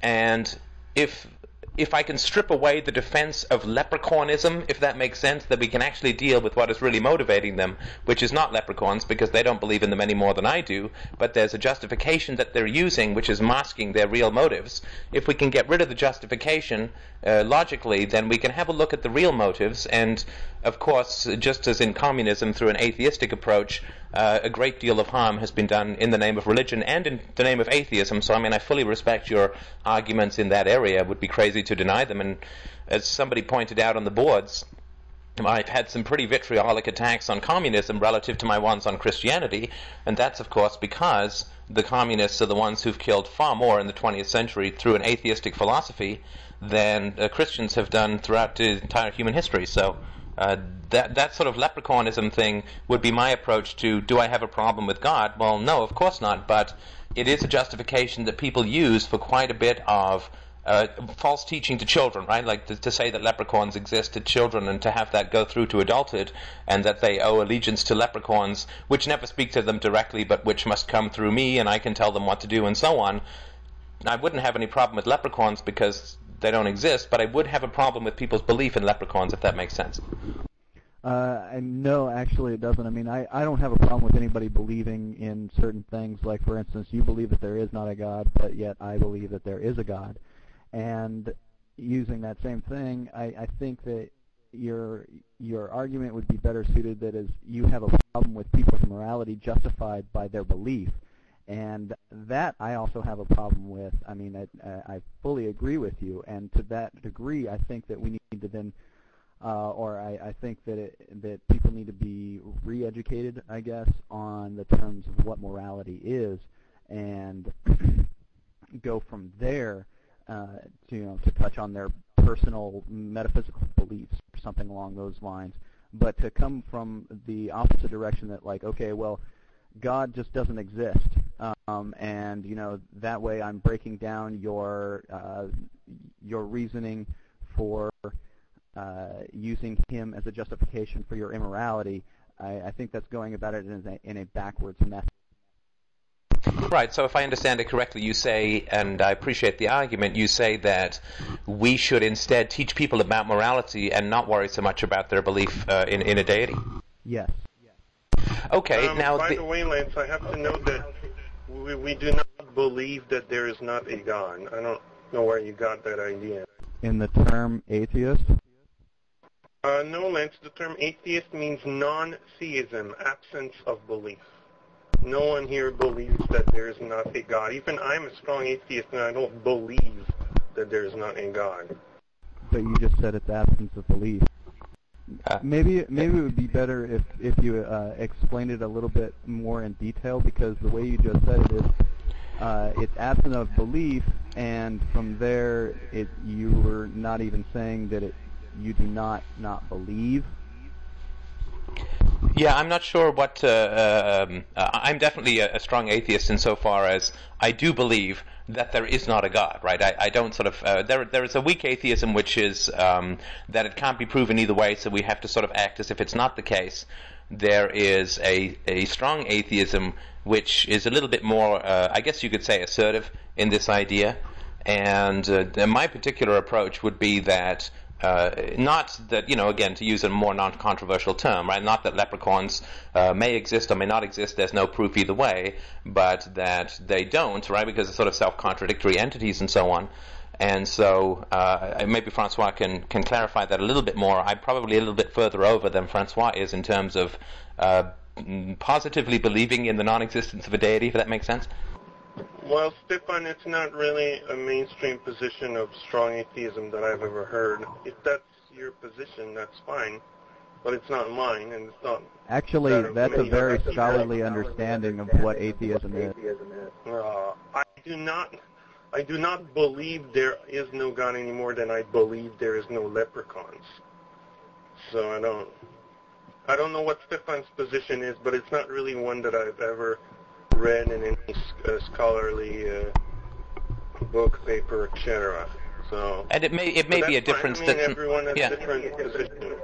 and if if I can strip away the defense of leprechaunism, if that makes sense, that we can actually deal with what is really motivating them, which is not leprechauns because they don't believe in them any more than I do, but there's a justification that they're using which is masking their real motives. If we can get rid of the justification uh, logically, then we can have a look at the real motives, and of course, just as in communism through an atheistic approach, uh, a great deal of harm has been done in the name of religion and in the name of atheism. So, I mean, I fully respect your arguments in that area. It would be crazy to deny them. And as somebody pointed out on the boards, I've had some pretty vitriolic attacks on communism relative to my ones on Christianity, and that's, of course, because the communists are the ones who've killed far more in the 20th century through an atheistic philosophy than uh, Christians have done throughout the entire human history. So uh, that that sort of leprechaunism thing would be my approach to do I have a problem with God? Well, no, of course not. But it is a justification that people use for quite a bit of uh, false teaching to children, right? Like to, to, say that leprechauns exist to children and to have that go through to adulthood and that they owe allegiance to leprechauns, which never speak to them directly, but which must come through me and I can tell them what to do and so on. I wouldn't have any problem with leprechauns because they don't exist, but I would have a problem with people's belief in leprechauns, if that makes sense. Uh, no, actually, it doesn't. I mean, I, I don't have a problem with anybody believing in certain things. Like, for instance, you believe that there is not a God, but yet I believe that there is a God. And using that same thing, I, I think that your your argument would be better suited that is you have a problem with people's morality justified by their belief and that I also have a problem with. I mean, I, I fully agree with you, and to that degree, I think that we need to then, uh, or I, I think that it, that people need to be re-educated, I guess, on the terms of what morality is, and go from there uh, to you know to touch on their personal metaphysical beliefs or something along those lines. But to come from the opposite direction that like, okay, well, God just doesn't exist. Um, and you know that way I'm breaking down your uh, your reasoning for uh, using him as a justification for your immorality. I, I think that's going about it in a, in a backwards method. Right. So if I understand it correctly, you say, and I appreciate the argument, you say that we should instead teach people about morality and not worry so much about their belief uh, in, in a deity. Yes. Okay. Um, now, by the, the way, Lance, I have to note that we, we do not believe that there is not a God. I don't know where you got that idea. In the term atheist? Uh, no, Lance. The term atheist means non-theism, absence of belief. No one here believes that there is not a God. Even I'm a strong atheist, and I don't believe that there is not a God. But you just said it's absence of belief. Uh, maybe maybe it would be better if if you uh, explained it a little bit more in detail because the way you just said it is uh, it's absent of belief, and from there it you were not even saying that it you do not not believe. Yeah, I'm not sure what. Uh, um, uh, I'm definitely a, a, strong atheist insofar as I do believe that there is not a God, right? I, I don't sort of. Uh, there, there is a weak atheism which is um, that it can't be proven either way, so we have to sort of act as if it's not the case. There is a, a strong atheism which is a little bit more, uh, I guess you could say, assertive in this idea. And uh, my particular approach would be that uh, not that, you know, again, to use a more non-controversial term, right? Not that leprechauns uh, may exist or may not exist, there's no proof either way, but that they don't, right? Because they're sort of self-contradictory entities and so on. And so uh, maybe Francois can, can clarify that a little bit more. I'm probably a little bit further over than Francois is in terms of uh, positively believing in the non-existence of a deity, if that makes sense. Well, Stefan, it's not really a mainstream position of strong atheism that I've ever heard. If that's your position, that's fine, but it's not mine, and it's not. Actually, that that's a very scholarly understanding of what atheism is. Uh, I do not. I do not believe there is no God any more than I believe there is no leprechauns. So I don't. I don't know what Stefan's position is, but it's not really one that I've ever read in any uh, scholarly uh, book, paper, etc. So and it may it may be a difference I mean, that everyone has yeah. different position.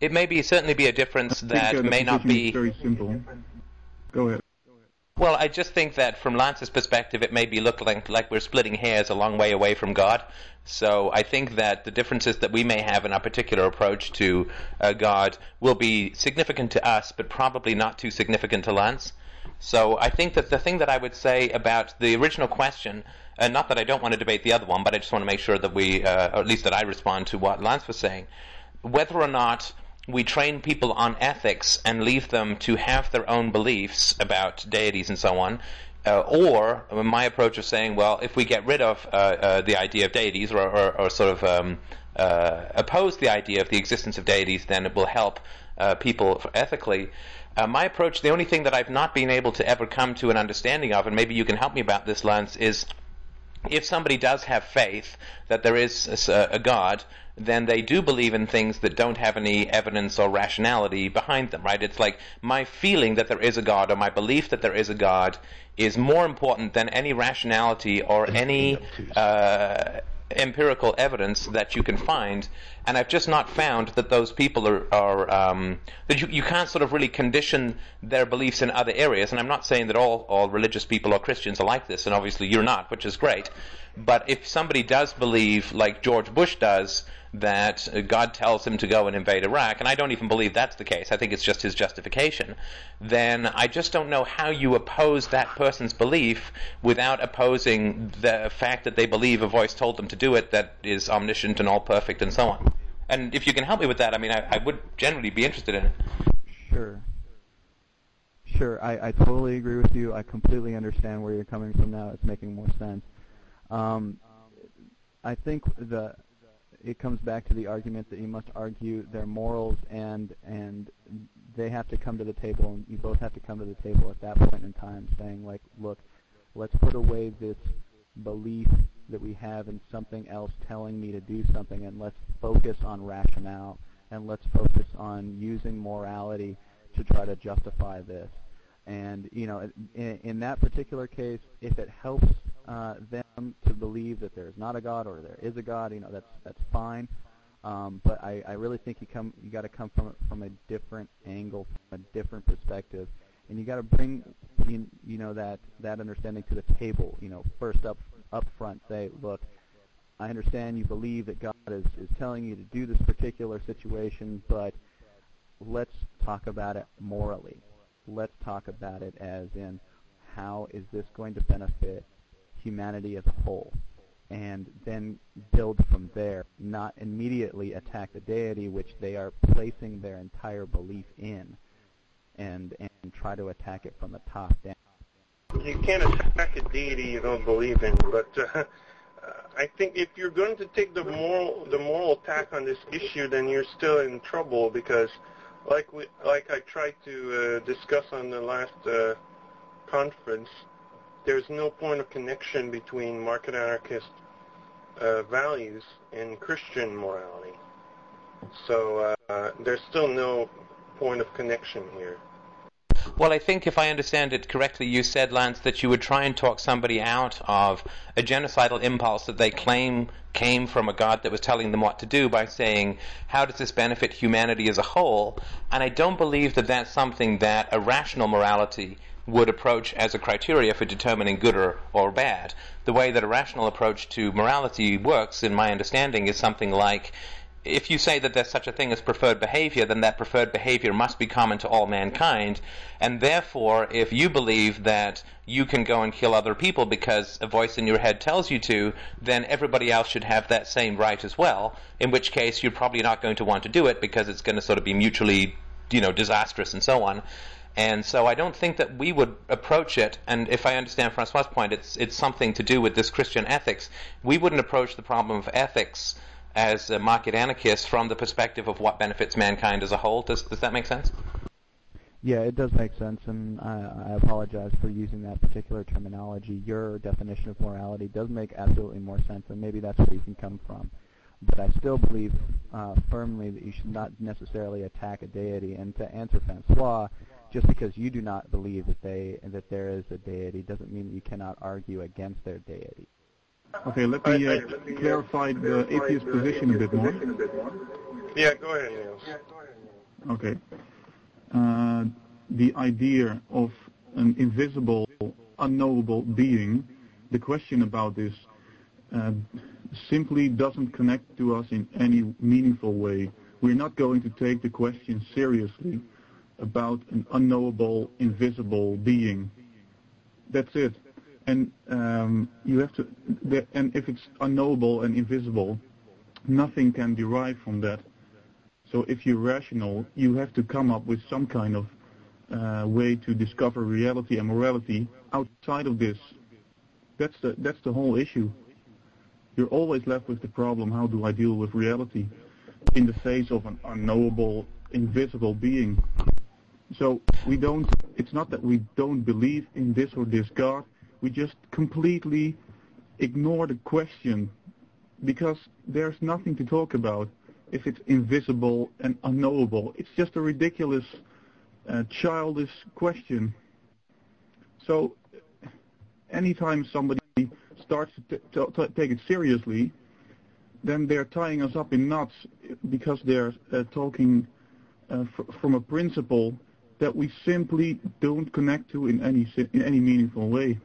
It may be certainly be a difference that may not be very simple. Go ahead. Well, I just think that from Lance's perspective, it may be looking like, like we're splitting hairs a long way away from God. So I think that the differences that we may have in our particular approach to uh, God will be significant to us, but probably not too significant to Lance. So I think that the thing that I would say about the original question, and not that I don't want to debate the other one, but I just want to make sure that we, uh, or at least that I respond to what Lance was saying, whether or not we train people on ethics and leave them to have their own beliefs about deities and so on. Uh, or my approach of saying, well, if we get rid of uh, uh, the idea of deities, or, or, or sort of um, uh, oppose the idea of the existence of deities, then it will help uh, people ethically. Uh, my approach, the only thing that I've not been able to ever come to an understanding of, and maybe you can help me about this, Lance, is if somebody does have faith that there is a, a, God, then they do believe in things that don't have any evidence or rationality behind them, right? It's like my feeling that there is a God or my belief that there is a God is more important than any rationality or any uh, empirical evidence that you can find. And I've just not found that those people are, are um, that you, you can't sort of really condition their beliefs in other areas. And I'm not saying that all, all religious people or Christians are like this, and obviously you're not, which is great. But if somebody does believe, like George Bush does, that God tells him to go and invade Iraq, and I don't even believe that's the case. I think it's just his justification. Then I just don't know how you oppose that person's belief without opposing the fact that they believe a voice told them to do it that is omniscient and all perfect and so on. And if you can help me with that, I mean, I, I would generally be interested in it. Sure. Sure, I, I totally agree with you. I completely understand where you're coming from now. It's making more sense. Um, I think the it comes back to the argument that you must argue their morals and and they have to come to the table and you both have to come to the table at that point in time saying like look let's put away this belief that we have in something else telling me to do something and let's focus on rationale and let's focus on using morality to try to justify this. And you know in, in that particular case if it helps uh, them to believe that there is not a God or there is a God, you know, that's that's fine. Um, but I, I really think you come you got to come from from a different angle, from a different perspective, and you got to bring you, you know that that understanding to the table. You know, first up up front, say, look, I understand you believe that God is is telling you to do this particular situation, but let's talk about it morally. Let's talk about it as in how is this going to benefit humanity as a whole and then build from there, not immediately attack the deity which they are placing their entire belief in and and try to attack it from the top down. You can't attack a deity you don't believe in, but uh, I think if you're going to take the moral the moral attack on this issue, then you're still in trouble because, like we like I tried to uh, discuss on the last uh, conference, there's no point of connection between market anarchist uh, values and Christian morality. So uh, there's still no point of connection here. Well, I think if I understand it correctly, you said, Lance, that you would try and talk somebody out of a genocidal impulse that they claim came from a God that was telling them what to do by saying, how does this benefit humanity as a whole? And I don't believe that that's something that a rational morality would approach as a criteria for determining good or, or bad. The way that a rational approach to morality works, in my understanding, is something like if you say that there's such a thing as preferred behavior, then that preferred behavior must be common to all mankind. And therefore, if you believe that you can go and kill other people because a voice in your head tells you to, then everybody else should have that same right as well. In which case, you're probably not going to want to do it because it's going to sort of be mutually, you know, disastrous and so on. And so I don't think that we would approach it, and if I understand Francois' point, it's, it's something to do with this Christian ethics. We wouldn't approach the problem of ethics as a market anarchist from the perspective of what benefits mankind as a whole. Does, does that make sense? Yeah, it does make sense, and I, I apologize for using that particular terminology. Your definition of morality does make absolutely more sense, and maybe that's where you can come from. But I still believe uh, firmly that you should not necessarily attack a deity. And to answer Francois, just because you do not believe that they that there is a deity doesn't mean that you cannot argue against their deity. Okay, let me uh, clarify the atheist position a bit more. Yeah, go ahead, Niels. Okay. Uh, the idea of an invisible, unknowable being, the question about this uh, simply doesn't connect to us in any meaningful way. We're not going to take the question seriously about an unknowable, invisible being. That's it. And um, you have to, and if it's unknowable and invisible, nothing can derive from that. So if you're rational, you have to come up with some kind of uh, way to discover reality and morality outside of this. That's the that's the whole issue. You're always left with the problem: how do I deal with reality in the face of an unknowable, invisible being? So we don't. It's not that we don't believe in this or this God. We just completely ignore the question because there's nothing to talk about if it's invisible and unknowable. It's just a ridiculous, uh, childish question. So anytime somebody starts to, t- to take it seriously, then they're tying us up in knots because they're uh, talking uh, fr- from a principle that we simply don't connect to in any in any meaningful way.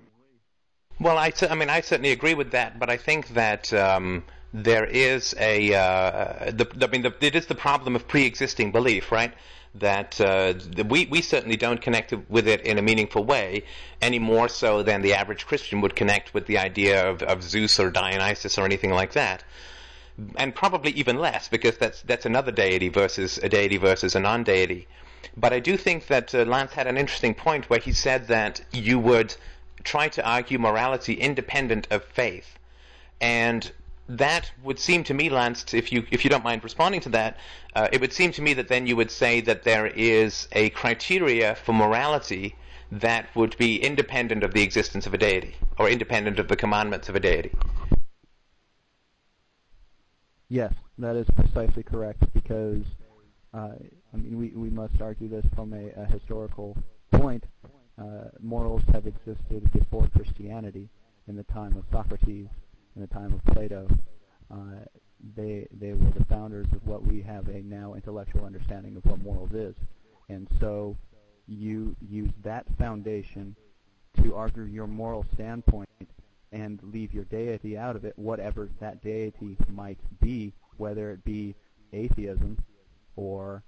Well, I, I mean, I certainly agree with that, but I think that um, there is a, uh, the, I mean, the, it is the problem of pre-existing belief, right? That uh, we we certainly don't connect with it in a meaningful way any more so than the average Christian would connect with the idea of, of Zeus or Dionysus or anything like that, and probably even less because that's that's another deity versus a deity versus a non-deity. But I do think that uh, Lance had an interesting point where he said that you would try to argue morality independent of faith, and that would seem to me, Lance, if you if you don't mind responding to that, uh, it would seem to me that then you would say that there is a criteria for morality that would be independent of the existence of a deity, or independent of the commandments of a deity. Yes, that is precisely correct because uh, I mean we we must argue this from a, a historical point. Uh, morals have existed before Christianity in the time of Socrates in the time of Plato, uh, they they were the founders of what we have a now intellectual understanding of what morals is, and so you use that foundation to argue your moral standpoint and leave your deity out of it, whatever that deity might be, whether it be atheism or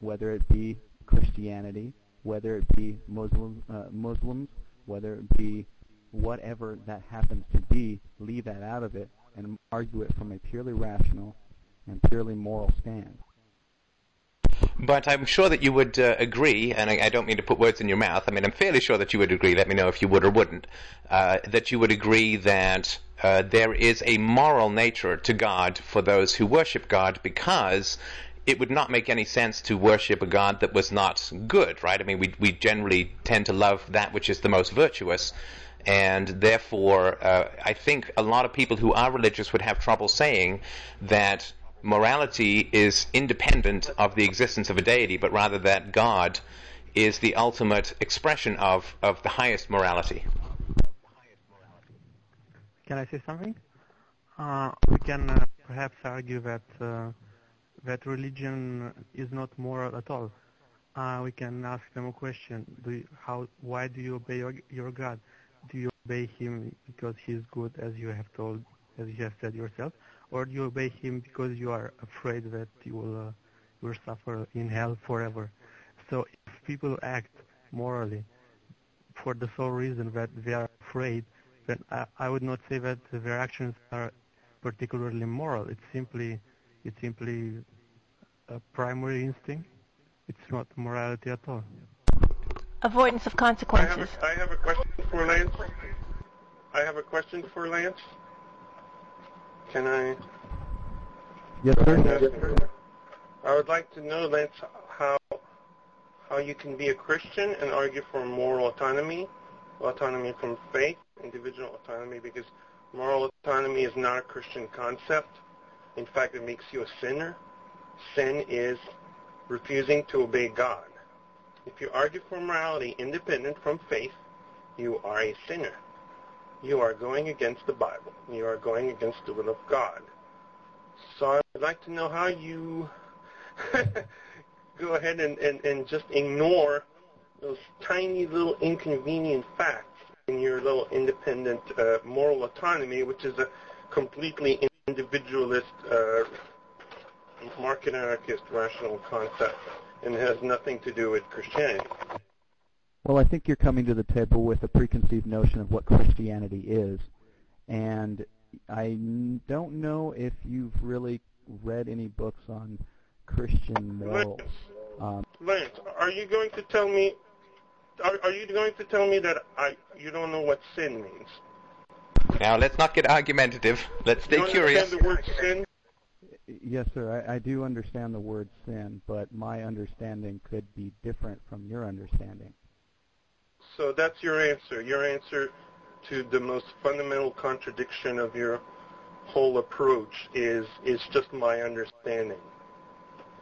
whether it be Christianity, whether it be Muslim, uh, Muslims, whether it be whatever that happens to be, leave that out of it and argue it from a purely rational and purely moral stand. But I'm sure that you would uh, agree, and I, I, don't mean to put words in your mouth. I mean, I'm fairly sure that you would agree. Let me know if you would or wouldn't. Uh, that you would agree that uh, there is a moral nature to God for those who worship God, because it would not make any sense to worship a God that was not good, right? I mean, we we generally tend to love that which is the most virtuous and therefore uh, I think a lot of people who are religious would have trouble saying that morality is independent of the existence of a deity, but rather that God is the ultimate expression of, of the highest morality. Can I say something? Uh, we can uh, perhaps argue that uh, that religion is not moral at all. Uh, we can ask them a question: you, how, Why do you obey your, your God? do you obey him because he is good, as you have told, as you have said yourself, or do you obey him because you are afraid that you will, uh, will suffer in hell forever? So if people act morally for the sole reason that they are afraid, then I, I would not say that their actions are particularly moral. It's simply, it's simply a primary instinct. It's not morality at all avoidance of consequences. I have, a, I have a question for Lance. I have a question for Lance. Can I? Yes, sir. I would like to know, Lance, how how you can be a Christian and argue for moral autonomy, autonomy from faith, individual autonomy, because moral autonomy is not a Christian concept. In fact, it makes you a sinner. Sin is refusing to obey God. If you argue for morality independent from faith, you are a sinner. You are going against the Bible. You are going against the will of God. So I would like to know how you go ahead and, and, and just ignore those tiny little inconvenient facts in your little independent uh, moral autonomy, which is a completely individualist, uh, market anarchist rational concept and has nothing to do with Christianity. Well, I think you're coming to the table with a preconceived notion of what Christianity is, and I don't know if you've really read any books on Christian morals. Lance, Um, Lance, are you going to tell me? Are, are you going to tell me that I you don't know what sin means? Now let's not get argumentative. Let's stay you curious. understand the word sin? yes, sir, I, I do understand the word sin, but my understanding could be different from your understanding. So that's your answer. Your answer to the most fundamental contradiction of your whole approach is is just my understanding.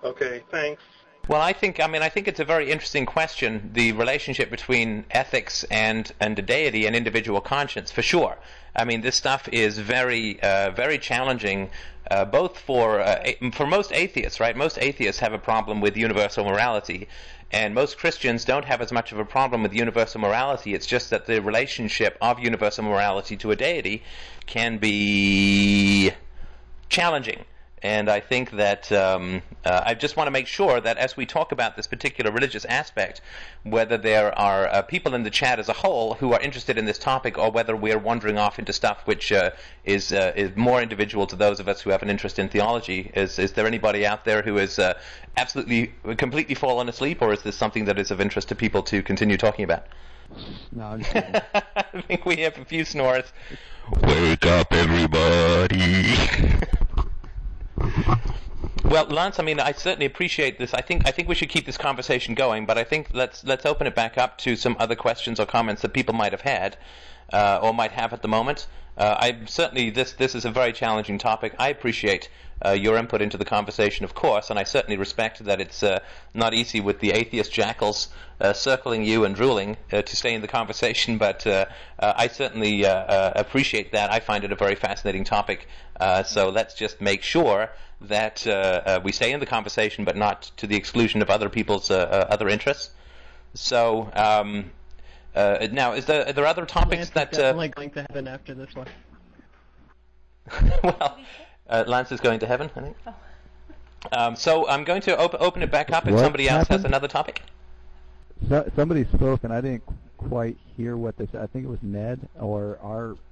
Okay, thanks. Well, I think I mean I think it's a very interesting question, the relationship between ethics and and a deity and individual conscience, for sure. I mean, this stuff is very uh, very challenging, uh, both for uh, for most atheists, right? Most atheists have a problem with universal morality, and most Christians don't have as much of a problem with universal morality. It's just that the relationship of universal morality to a deity can be challenging. And I think that um, uh, I just want to make sure that as we talk about this particular religious aspect, whether there are uh, people in the chat as a whole who are interested in this topic, or whether we're wandering off into stuff which uh, is uh, is more individual to those of us who have an interest in theology, is is there anybody out there who is uh, absolutely completely fallen asleep, or is this something that is of interest to people to continue talking about? No, I'm just. I think we have a few snores. Wake up, everybody. Well, Lance, I mean, I certainly appreciate this. I think I think we should keep this conversation going, but I think let's let's open it back up to some other questions or comments that people might have had uh, or might have at the moment. Uh, I certainly this this is a very challenging topic. I appreciate uh, your input into the conversation, of course, and I certainly respect that it's uh, not easy with the atheist jackals uh, circling you and drooling uh, to stay in the conversation. But uh, uh, I certainly uh, uh, appreciate that. I find it a very fascinating topic. Uh, so let's just make sure that uh, uh, we stay in the conversation, but not to the exclusion of other people's other interests. So. Um, uh, now, is there are there other topics that? Uh, definitely going to heaven after this one. well, uh, Lance is going to heaven, I think. Um, so I'm going to op- open it back up if What somebody else has another topic. So, somebody spoke, and I didn't quite hear what they said. I think it was Ned or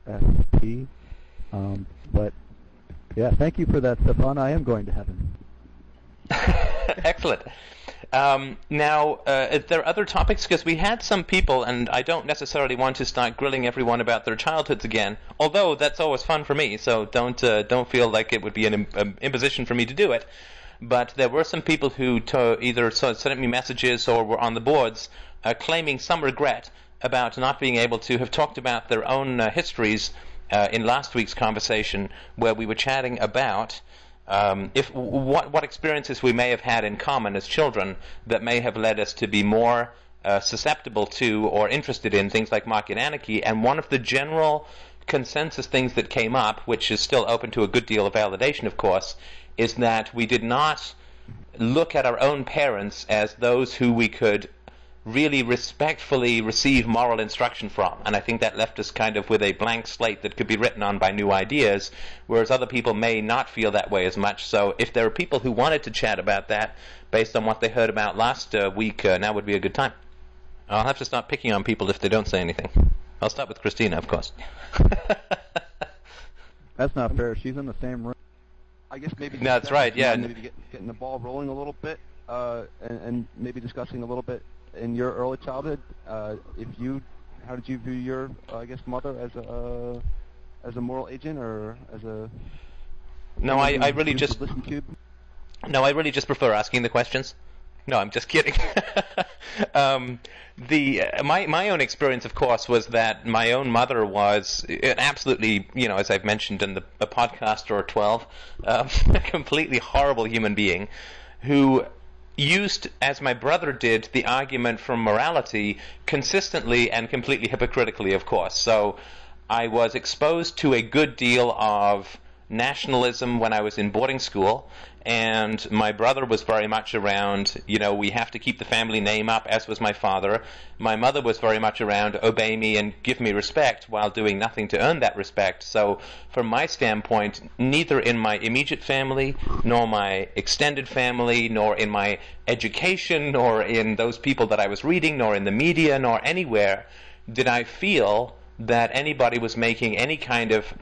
RSP. Um, but yeah, thank you for that, Stefan. I am going to heaven. Excellent. Um, now, uh, there other topics? Because we had some people, and I don't necessarily want to start grilling everyone about their childhoods again. Although that's always fun for me, so don't uh, don't feel like it would be an Im- um, imposition for me to do it. But there were some people who to either sent me messages or were on the boards uh, claiming some regret about not being able to have talked about their own uh, histories uh, in last week's conversation, where we were chatting about um, if what what experiences we may have had in common as children that may have led us to be more uh, susceptible to or interested in things like market anarchy. And one of the general consensus things that came up, which is still open to a good deal of validation, of course, is that we did not look at our own parents as those who we could really respectfully receive moral instruction from. And I think that left us kind of with a blank slate that could be written on by new ideas, whereas other people may not feel that way as much. So if there are people who wanted to chat about that based on what they heard about last uh, week, uh, now would be a good time. I'll have to start picking on people if they don't say anything. I'll start with Christina, of course. That's not fair. She's in the same room. I guess maybe. No, that's right, yeah. Maybe get, getting the ball rolling a little bit, uh, and, and maybe discussing a little bit in your early childhood. Uh, if you, how did you view your, uh, I guess, mother as a, uh, as a moral agent or as a? No, I, I really just listen to. No, I really just prefer asking the questions. No, I'm just kidding. um, the uh, my my own experience, of course, was that my own mother was an absolutely, you know, as I've mentioned in the a podcast or twelve, um, a completely horrible human being who used, as my brother did, the argument from morality consistently and completely hypocritically, of course. So I was exposed to a good deal of nationalism when I was in boarding school, and my brother was very much around, you know, we have to keep the family name up, as was my father. My mother was very much around, obey me and give me respect while doing nothing to earn that respect. So, from my standpoint, neither in my immediate family, nor my extended family, nor in my education, nor in those people that I was reading, nor in the media, nor anywhere, did I feel that anybody was making any kind of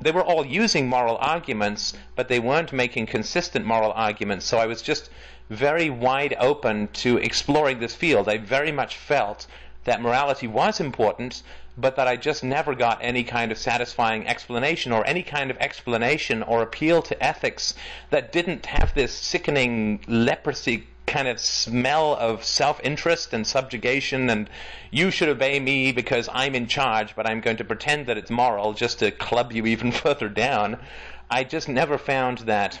they were all using moral arguments, but they weren't making consistent moral arguments. So I was just very wide open to exploring this field. I very much felt that morality was important, but that I just never got any kind of satisfying explanation or any kind of explanation or appeal to ethics that didn't have this sickening leprosy kind of smell of self-interest and subjugation and you should obey me because I'm in charge, but I'm going to pretend that it's moral just to club you even further down. I just never found that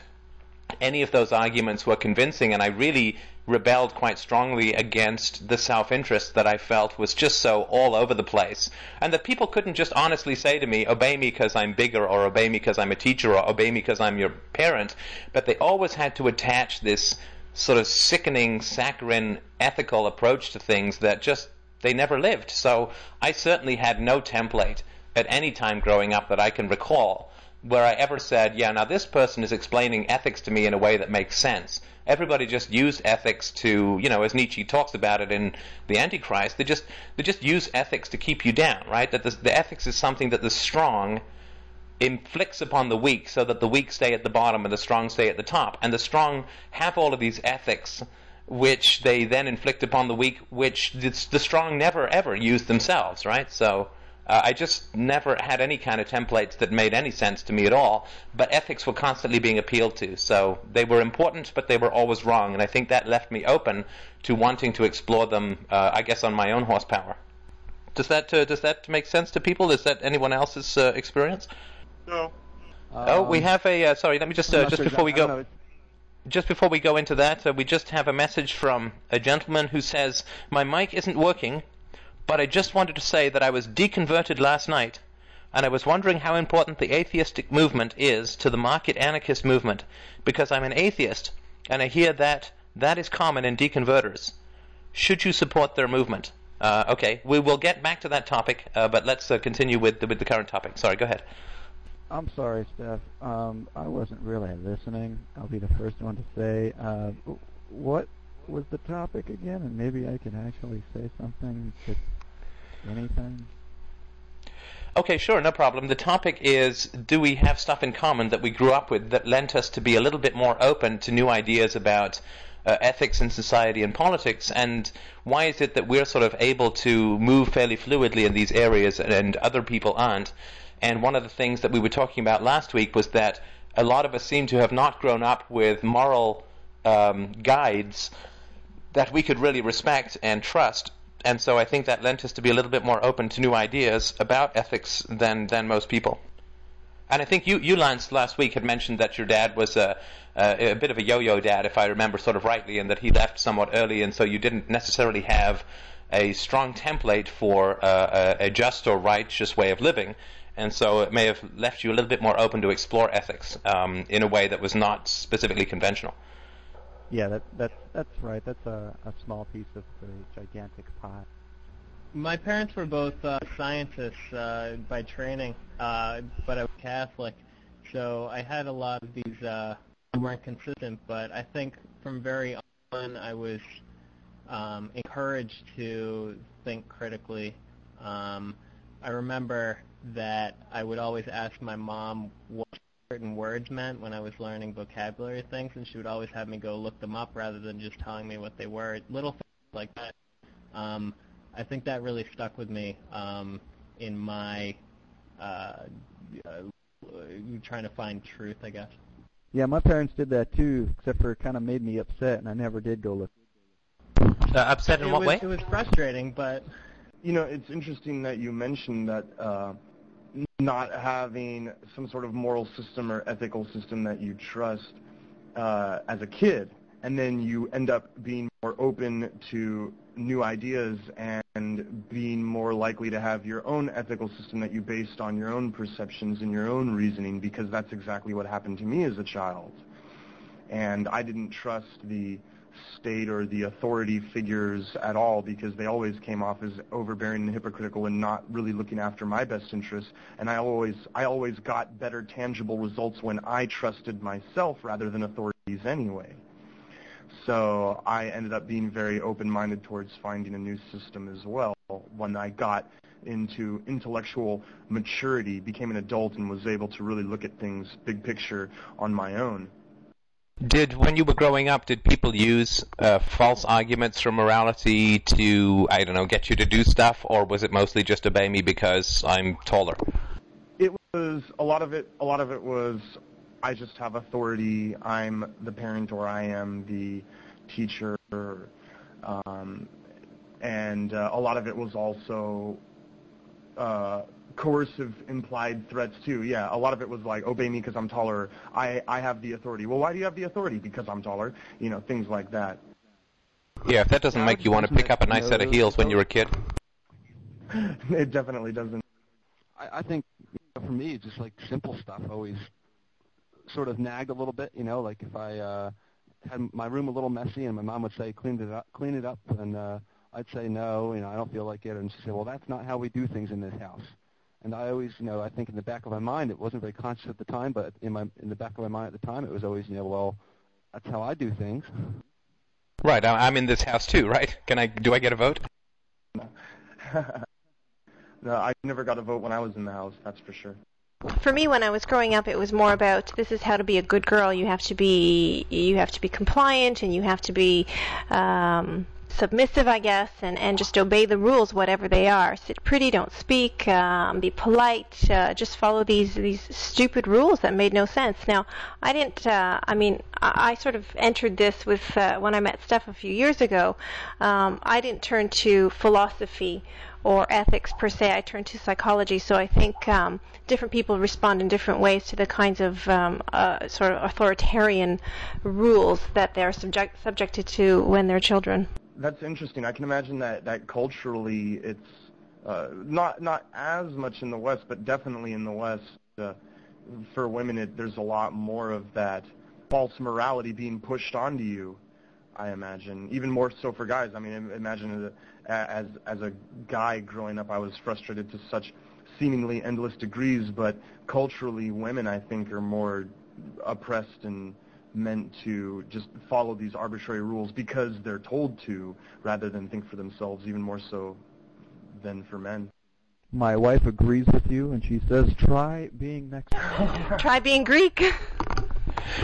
any of those arguments were convincing, and I really rebelled quite strongly against the self-interest that I felt was just so all over the place. And that people couldn't just honestly say to me, obey me because I'm bigger, or obey me because I'm a teacher, or obey me because I'm your parent, but they always had to attach this sort of sickening, saccharine, ethical approach to things that just, they never lived. So I certainly had no template at any time growing up that I can recall where I ever said, yeah, now this person is explaining ethics to me in a way that makes sense. Everybody just used ethics to, you know, as Nietzsche talks about it in The Antichrist, they just they just use ethics to keep you down, right? That the, the ethics is something that the strong inflicts upon the weak so that the weak stay at the bottom and the strong stay at the top. And the strong have all of these ethics which they then inflict upon the weak, which the strong never ever use themselves, right? So uh, I just never had any kind of templates that made any sense to me at all, but ethics were constantly being appealed to. So they were important, but they were always wrong. And I think that left me open to wanting to explore them, uh, I guess, on my own horsepower. Does that uh, does that make sense to people? Is that anyone else's uh, experience? No. Um, oh, we have a. Uh, sorry, let me just uh, just before we go. Just before we go into that, we just have a message from a gentleman who says, "My mic isn't working but I just wanted to say that I was deconverted last night, and I was wondering how important the atheistic movement is to the market anarchist movement, because I'm an atheist, and I hear that that is common in deconverters. Should you support their movement? Uh, okay, we will get back to that topic, uh, but let's uh, continue with the, with the current topic. Sorry, go ahead. I'm sorry, Steph. Um, I wasn't really listening. I'll be the first one to say. Uh, what was the topic again? And maybe I can actually say something to anything? Okay, sure, no problem. The topic is do we have stuff in common that we grew up with that lent us to be a little bit more open to new ideas about uh, ethics and society and politics, and why is it that we're sort of able to move fairly fluidly in these areas and other people aren't? And one of the things that we were talking about last week was that a lot of us seem to have not grown up with moral um, guides that we could really respect and trust and so I think that lent us to be a little bit more open to new ideas about ethics than than most people. And I think you, you Lance, last week had mentioned that your dad was a, a, a bit of a yo-yo dad, if I remember sort of rightly, and that he left somewhat early, and so you didn't necessarily have a strong template for uh, a, a just or righteous way of living. And so it may have left you a little bit more open to explore ethics um, in a way that was not specifically conventional. Yeah, that that that's right. That's a, a small piece of the gigantic pie. My parents were both uh, scientists uh, by training, uh, but I was Catholic, so I had a lot of these uh, weren't consistent. But I think from very on, I was um, encouraged to think critically. Um, I remember that I would always ask my mom what certain words meant when I was learning vocabulary things, and she would always have me go look them up rather than just telling me what they were. Little things like that. Um, I think that really stuck with me um, in my uh, uh, trying to find truth, I guess. Yeah, my parents did that too, except for it kind of made me upset, and I never did go look. Uh, upset in it what was, way? It was frustrating, but you know, it's interesting that you mentioned that uh, not having some sort of moral system or ethical system that you trust uh, as a kid, and then you end up being more open to new ideas and being more likely to have your own ethical system that you based on your own perceptions and your own reasoning because that's exactly what happened to me as a child. And I didn't trust the state or the authority figures at all because they always came off as overbearing and hypocritical and not really looking after my best interests. And I always, I always got better tangible results when I trusted myself rather than authorities anyway. So I ended up being very open-minded towards finding a new system as well when I got into intellectual maturity, became an adult, and was able to really look at things big picture on my own. Did when you were growing up, did people use uh, false arguments for morality to I don't know get you to do stuff, or was it mostly just obey me because I'm taller? It was a lot of it. A lot of it was I just have authority. I'm the parent, or I am the teacher. Um, and uh, a lot of it was also uh, coercive implied threats too. Yeah, a lot of it was like obey me because I'm taller. I I have the authority. Well, why do you have the authority? Because I'm taller. You know, things like that. Yeah, if that doesn't make you want to pick up a nice set of heels when you're a kid. it definitely doesn't. I, I think you know, for me, just like simple stuff always sort of nagged a little bit. You know, like if I uh, had my room a little messy and my mom would say clean it up, clean it up, and uh, I'd say no, you know, I don't feel like it, and she'd say, well, that's not how we do things in this house. And I always, you know, I think in the back of my mind, it wasn't very conscious at the time, but in my in the back of my mind at the time, it was always, you know, well, that's how I do things. Right, I'm in this house too, right? Can I? Do I get a vote? no, I never got a vote when I was in the house. That's for sure. For me, when I was growing up, it was more about this is how to be a good girl. You have to be you have to be compliant, and you have to be um, submissive, I guess, and, and just obey the rules, whatever they are. Sit pretty, don't speak, um, be polite, uh, just follow these these stupid rules that made no sense. Now, I didn't. Uh, I mean, I, I sort of entered this with uh, when I met Steph a few years ago. Um, I didn't turn to philosophy or ethics per se. I turned to psychology. So I think um, different people respond in different ways to the kinds of um, uh, sort of authoritarian rules that they're subject, subjected to when they're children that's interesting. I can imagine that that culturally it's uh, not not as much in the West, but definitely in the West. Uh, for women, it, there's a lot more of that false morality being pushed onto you. I imagine even more so for guys. I mean, imagine as as a guy growing up, I was frustrated to such seemingly endless degrees. But culturally, women I think are more oppressed and meant to just follow these arbitrary rules because they're told to rather than think for themselves even more so than for men. My wife agrees with you and she says try being Mexican. try being Greek.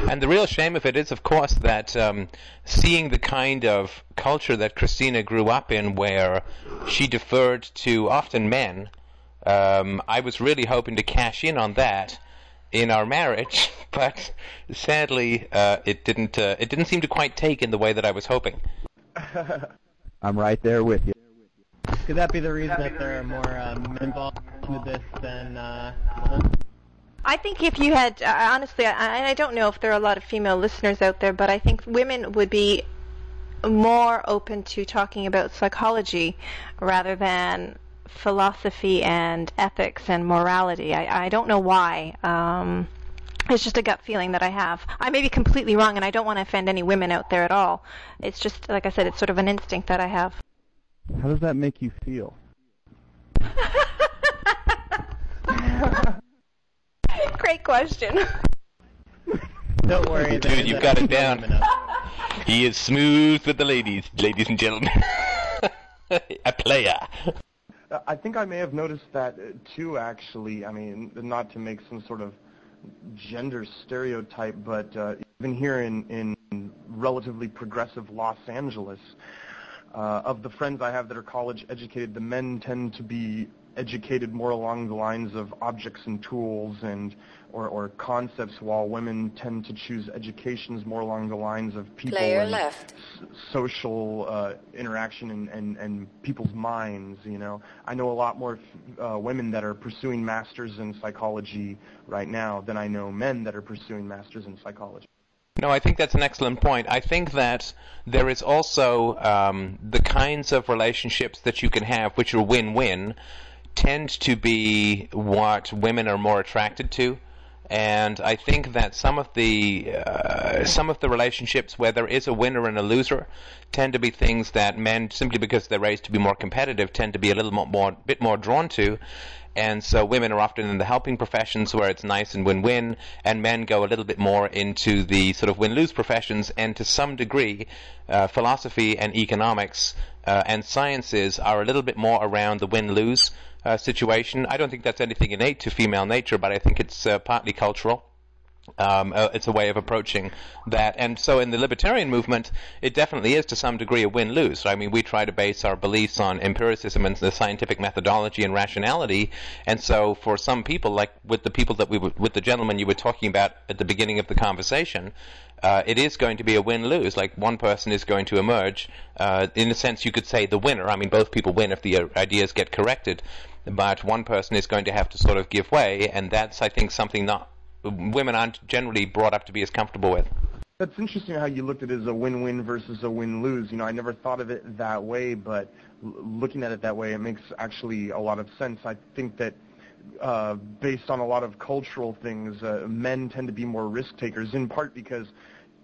And the real shame of it is, of course, that um, seeing the kind of culture that Christina grew up in, where she deferred to often men, um, I was really hoping to cash in on that in our marriage, but sadly, uh, it didn't. Uh, it didn't seem to quite take in the way that I was hoping. I'm right there with you. Could that be the reason that there are more um, men involved with this than? Uh, I think if you had, uh, honestly, I, I don't know if there are a lot of female listeners out there, but I think women would be more open to talking about psychology rather than philosophy and ethics and morality. I, I don't know why. Um, it's just a gut feeling that I have. I may be completely wrong, and I don't want to offend any women out there at all. It's just, like I said, it's sort of an instinct that I have. How does that make you feel? Great question. Don't worry, dude, you've got it down. He is smooth with the ladies, ladies and gentlemen. a player. I think I may have noticed that uh, too. Actually, I mean, not to make some sort of gender stereotype, but uh, even here in in relatively progressive Los Angeles, uh, of the friends I have that are college educated, the men tend to be educated more along the lines of objects and tools and or, or concepts, while women tend to choose educations more along the lines of people Player and left. S- social uh, interaction and, and, and people's minds. You know, I know a lot more uh, women that are pursuing masters in psychology right now than I know men that are pursuing masters in psychology. No, I think that's an excellent point. I think that there is also um, the kinds of relationships that you can have, which are win-win, tend to be what women are more attracted to and I think that some of the uh, some of the relationships where there is a winner and a loser tend to be things that men, simply because they're raised to be more competitive, tend to be a little more, more bit more drawn to. and so women are often in the helping professions where it's nice and win-win, and men go a little bit more into the sort of win-lose professions, and to some degree, uh, philosophy and economics uh, and sciences are a little bit more around the win-lose uh, situation. I don't think that's anything innate to female nature, but I think it's uh, partly cultural. Um, uh, it's a way of approaching that. And so in the libertarian movement, it definitely is to some degree a win-lose. I mean, we try to base our beliefs on empiricism and the scientific methodology and rationality. And so for some people, like with the people that we were, with the gentleman you were talking about at the beginning of the conversation, uh, it is going to be a win-lose. Like one person is going to emerge, uh, in a sense you could say the winner. I mean, both people win if the uh, ideas get corrected. But one person is going to have to sort of give way, and that's, I think, something that women aren't generally brought up to be as comfortable with. That's interesting how you looked at it as a win-win versus a win-lose. You know, I never thought of it that way, but looking at it that way, it makes actually a lot of sense. I think that uh, based on a lot of cultural things, uh, men tend to be more risk takers, in part because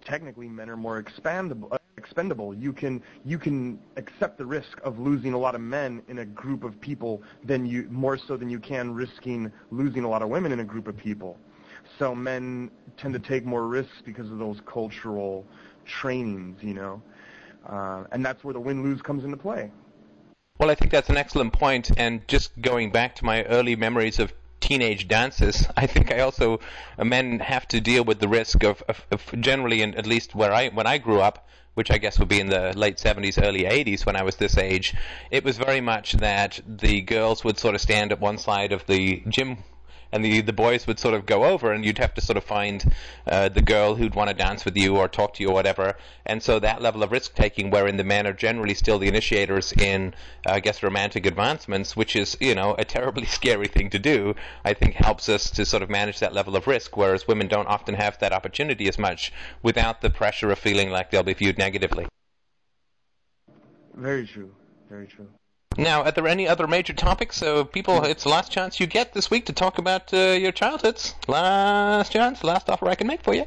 technically men are more expandable. Expendable. You can you can accept the risk of losing a lot of men in a group of people than you more so than you can risking losing a lot of women in a group of people. So men tend to take more risks because of those cultural trainings, you know, uh, and that's where the win-lose comes into play. Well, I think that's an excellent point, and just going back to my early memories of teenage dances, I think I also uh, men have to deal with the risk of, of, of generally, and at least where I when I grew up, which I guess would be in the late 70s, early 80s when I was this age, it was very much that the girls would sort of stand at one side of the gym and the the boys would sort of go over, and you'd have to sort of find uh, the girl who'd want to dance with you or talk to you or whatever. And so that level of risk taking, wherein the men are generally still the initiators in, uh, I guess, romantic advancements, which is you know a terribly scary thing to do, I think helps us to sort of manage that level of risk, whereas women don't often have that opportunity as much without the pressure of feeling like they'll be viewed negatively. Very true. Very true. Now, are there any other major topics? So, people, it's the last chance you get this week to talk about uh, your childhoods. Last chance, last offer I can make for you.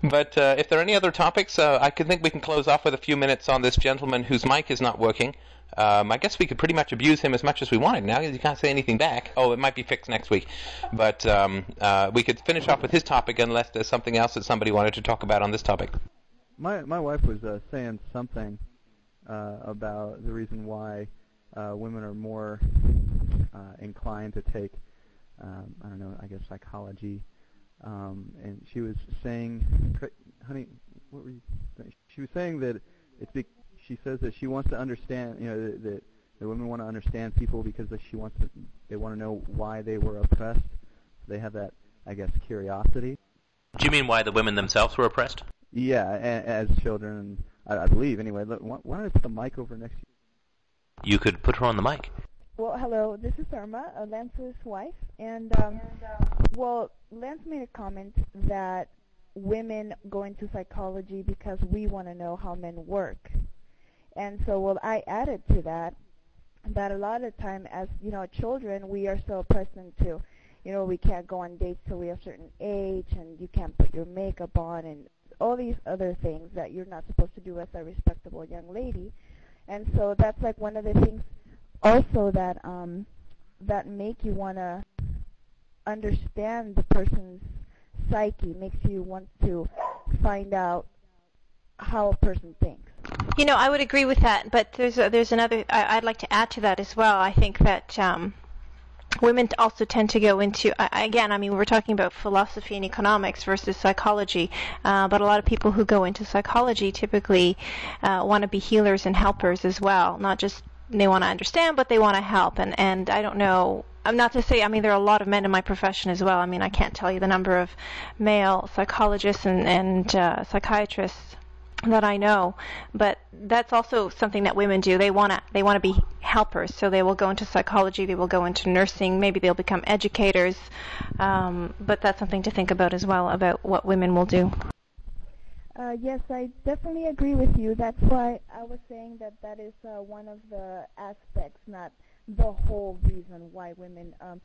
But uh, if there are any other topics, uh, I can think we can close off with a few minutes on this gentleman whose mic is not working. Um, I guess we could pretty much abuse him as much as we wanted now because you can't say anything back. Oh, it might be fixed next week. But um, uh, we could finish off with his topic unless there's something else that somebody wanted to talk about on this topic. My my wife was uh, saying something uh, about the reason why uh, women are more uh, inclined to take, um, I don't know, I guess psychology. Um, and she was saying, honey, what were you saying? She was saying that it's be- she says that she wants to understand, you know, that, that the women want to understand people because she wants to, they want to know why they were oppressed. They have that, I guess, curiosity. Do you mean why the women themselves were oppressed? Yeah, a- as children, I, I believe. Anyway, look, why, why don't I put the mic over next to you? You could put her on the mic. Well, hello. This is Irma, uh, Lance's wife, and um, well, Lance made a comment that women go into psychology because we want to know how men work, and so well, I added to that that a lot of the time, as you know, children, we are so accustomed to, you know, we can't go on dates till we have a certain age, and you can't put your makeup on, and all these other things that you're not supposed to do as a respectable young lady and so that's like one of the things also that um that make you want to understand the person's psyche makes you want to find out how a person thinks. You know i would agree with that but there's a, there's another I, i'd like to add to that as well. I think that um women also tend to go into again i mean we're talking about philosophy and economics versus psychology uh, but a lot of people who go into psychology typically uh, want to be healers and helpers as well not just they want to understand but they want to help and and i don't know I'm not to say, I mean, there are a lot of men in my profession as well. I mean, I can't tell you the number of male psychologists and, and uh, psychiatrists that I know, but that's also something that women do. They want to they want to be helpers, so they will go into psychology, they will go into nursing, maybe they'll become educators. Um, but that's something to think about as well about what women will do. Uh, yes, I definitely agree with you. That's why I was saying that that is uh, one of the aspects, not the whole reason why women um,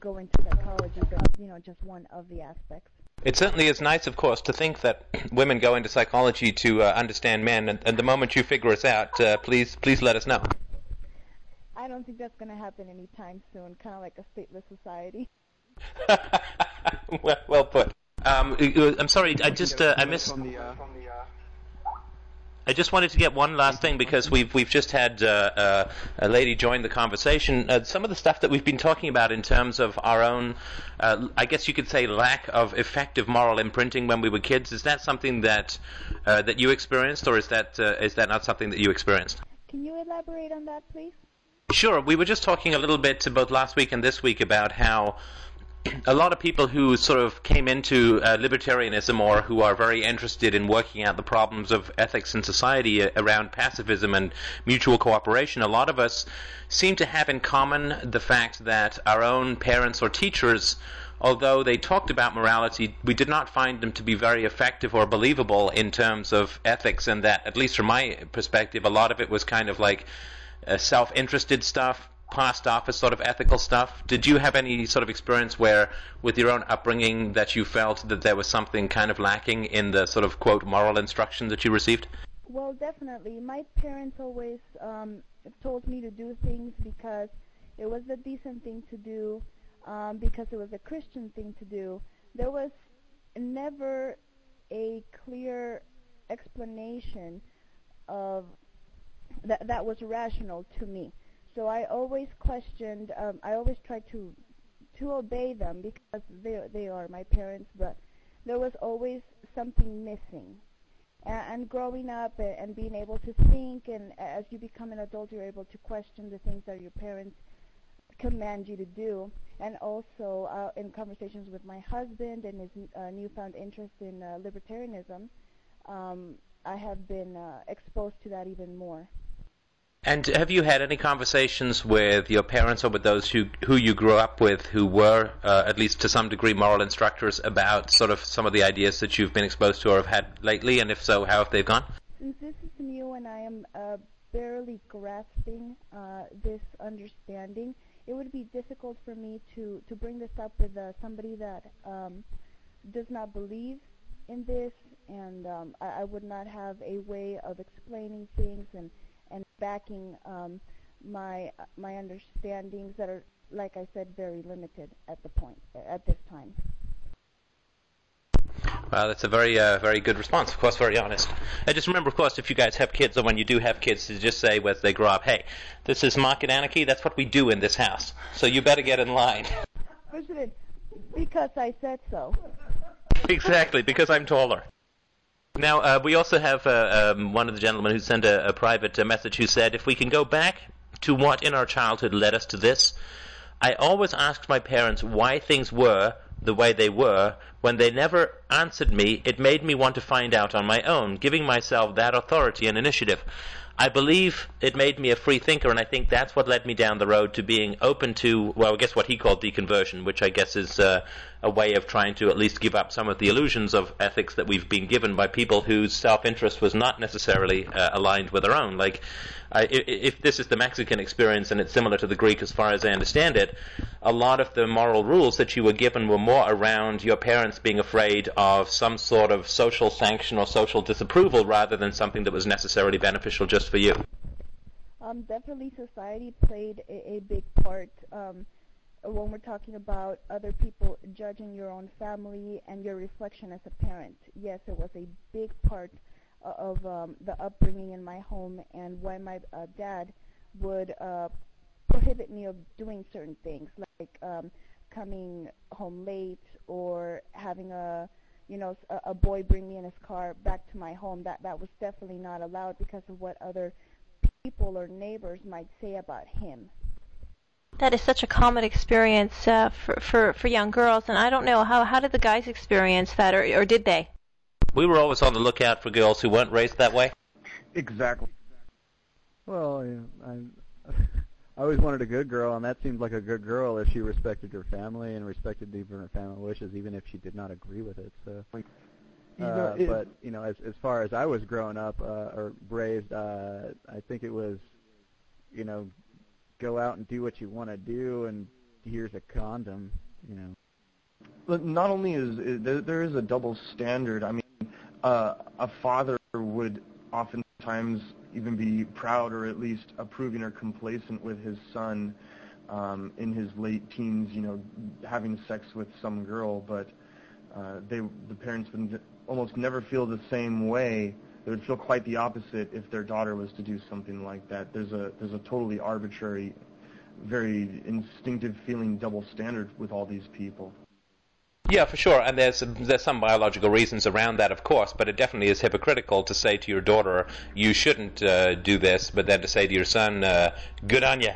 go into psychology, but you know, just one of the aspects. It certainly is nice, of course, to think that women go into psychology to uh, understand men, and, and, the moment you figure us out, uh, please please let us know. I don't think that's going to happen anytime soon. Kind of like a stateless society. well, well put. Um, I'm sorry, I just uh, I missed. I just wanted to get one last thing because we've we've just had uh, uh, a lady join the conversation. Uh, some of the stuff that we've been talking about in terms of our own, uh, I guess you could say, lack of effective moral imprinting when we were kids. Is that something that uh, that you experienced, or is that uh, is that not something that you experienced? Can you elaborate on that, please? Sure. We were just talking a little bit both last week and this week about how a lot of people who sort of came into uh, libertarianism or who are very interested in working out the problems of ethics in society uh, around pacifism and mutual cooperation, a lot of us seem to have in common the fact that our own parents or teachers, although they talked about morality, we did not find them to be very effective or believable in terms of ethics, and that, at least from my perspective, a lot of it was kind of like uh, self-interested stuff, past office sort of ethical stuff. Did you have any sort of experience where, with your own upbringing, that you felt that there was something kind of lacking in the sort of quote moral instruction that you received? Well, definitely. My parents always um, told me to do things because it was the decent thing to do, um, because it was a Christian thing to do. There was never a clear explanation of that that was rational to me. So I always questioned. Um, I always tried to to obey them because they they are my parents, but there was always something missing. And, and growing up and, and being able to think, and as you become an adult, you're able to question the things that your parents command you to do. And also uh, in conversations with my husband and his uh, newfound interest in uh, libertarianism, um, I have been uh, exposed to that even more. And have you had any conversations with your parents or with those who who you grew up with who were, uh, at least to some degree, moral instructors about sort of some of the ideas that you've been exposed to or have had lately? And if so, how have they gone? Since this is new and I am uh, barely grasping uh, this understanding, it would be difficult for me to, to bring this up with uh, somebody that um, does not believe in this, and um, I, I would not have a way of explaining things and and backing um, my my understandings that are, like I said, very limited at the point at this time. Well, that's a very, uh, very good response. Of course, very honest. And just remember, of course, if you guys have kids, or when you do have kids, to just say as they grow up, "Hey, this is market anarchy. That's what we do in this house. So you better get in line." President, because I said so. exactly, because I'm taller. Now, uh, we also have uh, um, one of the gentlemen who sent a, a private uh, message who said, if we can go back to what in our childhood led us to this, I always asked my parents why things were the way they were. When they never answered me, it made me want to find out on my own, giving myself that authority and initiative. I believe it made me a free thinker, and I think that's what led me down the road to being open to, well, I guess what he called deconversion, which I guess is uh, a way of trying to at least give up some of the illusions of ethics that we've been given by people whose self-interest was not necessarily uh, aligned with our own. Like, if, if this is the Mexican experience and it's similar to the Greek as far as I understand it, a lot of the moral rules that you were given were more around your parents being afraid of some sort of social sanction or social disapproval rather than something that was necessarily beneficial just for you. Um, definitely, society played a, a big part. Um, when we're talking about other people judging your own family and your reflection as a parent. Yes, it was a big part of um, the upbringing in my home and why my uh, dad would uh, prohibit me of doing certain things like um, coming home late or having a you know a, a boy bring me in his car back to my home that that was definitely not allowed because of what other people or neighbors might say about him that is such a common experience uh, for, for for young girls, and I don't know how how did the guys experience that, or or did they? We were always on the lookout for girls who weren't raised that way. Exactly. Well, yeah, I I always wanted a good girl, and that seemed like a good girl if she respected her family and respected even her family wishes, even if she did not agree with it. So. You know, Uh, it- but you know, as as far as I was growing up uh, or raised, uh, I think it was, you know, go out and do what you want to do, and here's a condom. You know. But not only is, is there, there is a double standard. I mean, uh, a father would oftentimes, even be proud or at least approving or complacent with his son um, in his late teens, you know, having sex with some girl, but uh, they, the parents would almost never feel the same way. They would feel quite the opposite if their daughter was to do something like that. There's a there's a totally arbitrary, very instinctive feeling double standard with all these people. Yeah, for sure, and there's there's some biological reasons around that, of course, but it definitely is hypocritical to say to your daughter you shouldn't uh, do this, but then to say to your son, uh, "Good on you."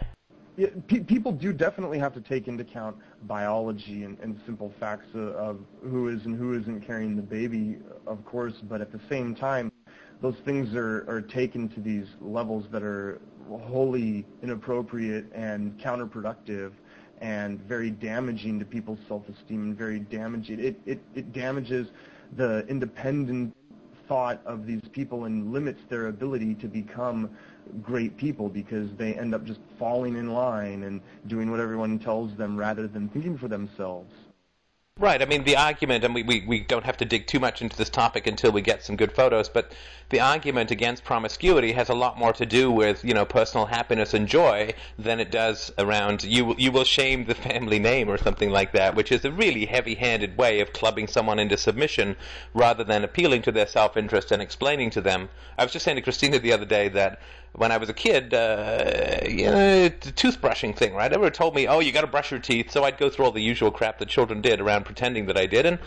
Yeah, pe- people do definitely have to take into account biology and, and simple facts of, of who is and who isn't carrying the baby, of course, but at the same time, those things are, are taken to these levels that are wholly inappropriate and counterproductive and very damaging to people's self-esteem and very damaging. It, it, it damages the independent thought of these people and limits their ability to become great people because they end up just falling in line and doing what everyone tells them rather than thinking for themselves. Right. I mean, the argument, and we, we, we don't have to dig too much into this topic until we get some good photos, but the argument against promiscuity has a lot more to do with, you know, personal happiness and joy than it does around you, you will shame the family name or something like that, which is a really heavy handed way of clubbing someone into submission rather than appealing to their self interest and explaining to them. I was just saying to Christina the other day that when I was a kid, uh, you know, the toothbrushing thing, right? Everyone told me, oh, you got to brush your teeth. So I'd go through all the usual crap that children did around pretending that I did. And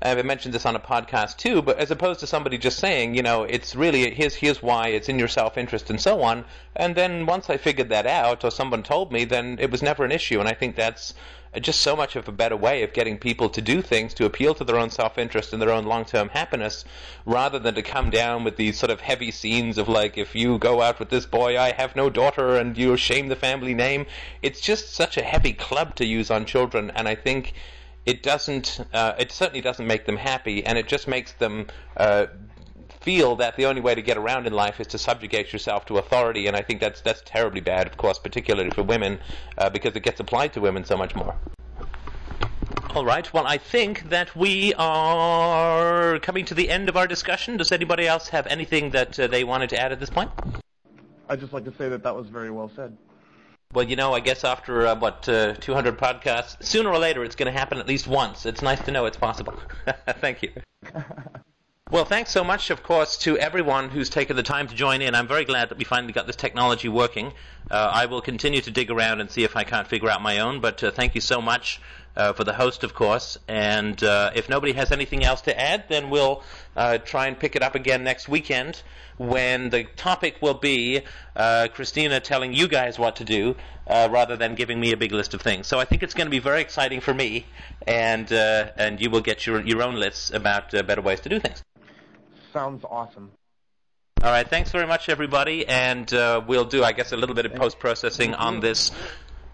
I've mentioned this on a podcast too, but as opposed to somebody just saying, you know, it's really here's here's why it's in your self interest and so on. And then once I figured that out, or someone told me, then it was never an issue. And I think that's just so much of a better way of getting people to do things to appeal to their own self-interest and their own long-term happiness rather than to come down with these sort of heavy scenes of like if you go out with this boy I have no daughter and you shame the family name. It's just such a heavy club to use on children and I think it doesn't uh, it certainly doesn't make them happy and it just makes them uh, feel that the only way to get around in life is to subjugate yourself to authority, and I think that's that's terribly bad, of course, particularly for women, uh, because it gets applied to women so much more. All right. Well, I think that we are coming to the end of our discussion. Does anybody else have anything that uh, they wanted to add at this point? I'd just like to say that that was very well said. Well, you know, I guess after uh, what uh, 200 podcasts, sooner or later it's going to happen at least once. It's nice to know it's possible. Thank you. Well, thanks so much, of course, to everyone who's taken the time to join in. I'm very glad that we finally got this technology working. Uh, I will continue to dig around and see if I can't figure out my own, but uh, thank you so much uh, for the host, of course. And uh, if nobody has anything else to add, then we'll uh, try and pick it up again next weekend when the topic will be uh, Christina telling you guys what to do rather than giving me a big list of things. So I think it's going to be very exciting for me, and, and you will get your, your own lists about better ways to do things sounds awesome. All right, thanks very much, everybody, and uh, we'll do, I guess, a little bit of post processing on this,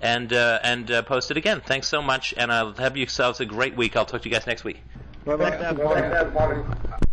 and uh, and uh, post it again. Thanks so much, and I'll have yourselves a great week. I'll talk to you guys next week. Bye bye.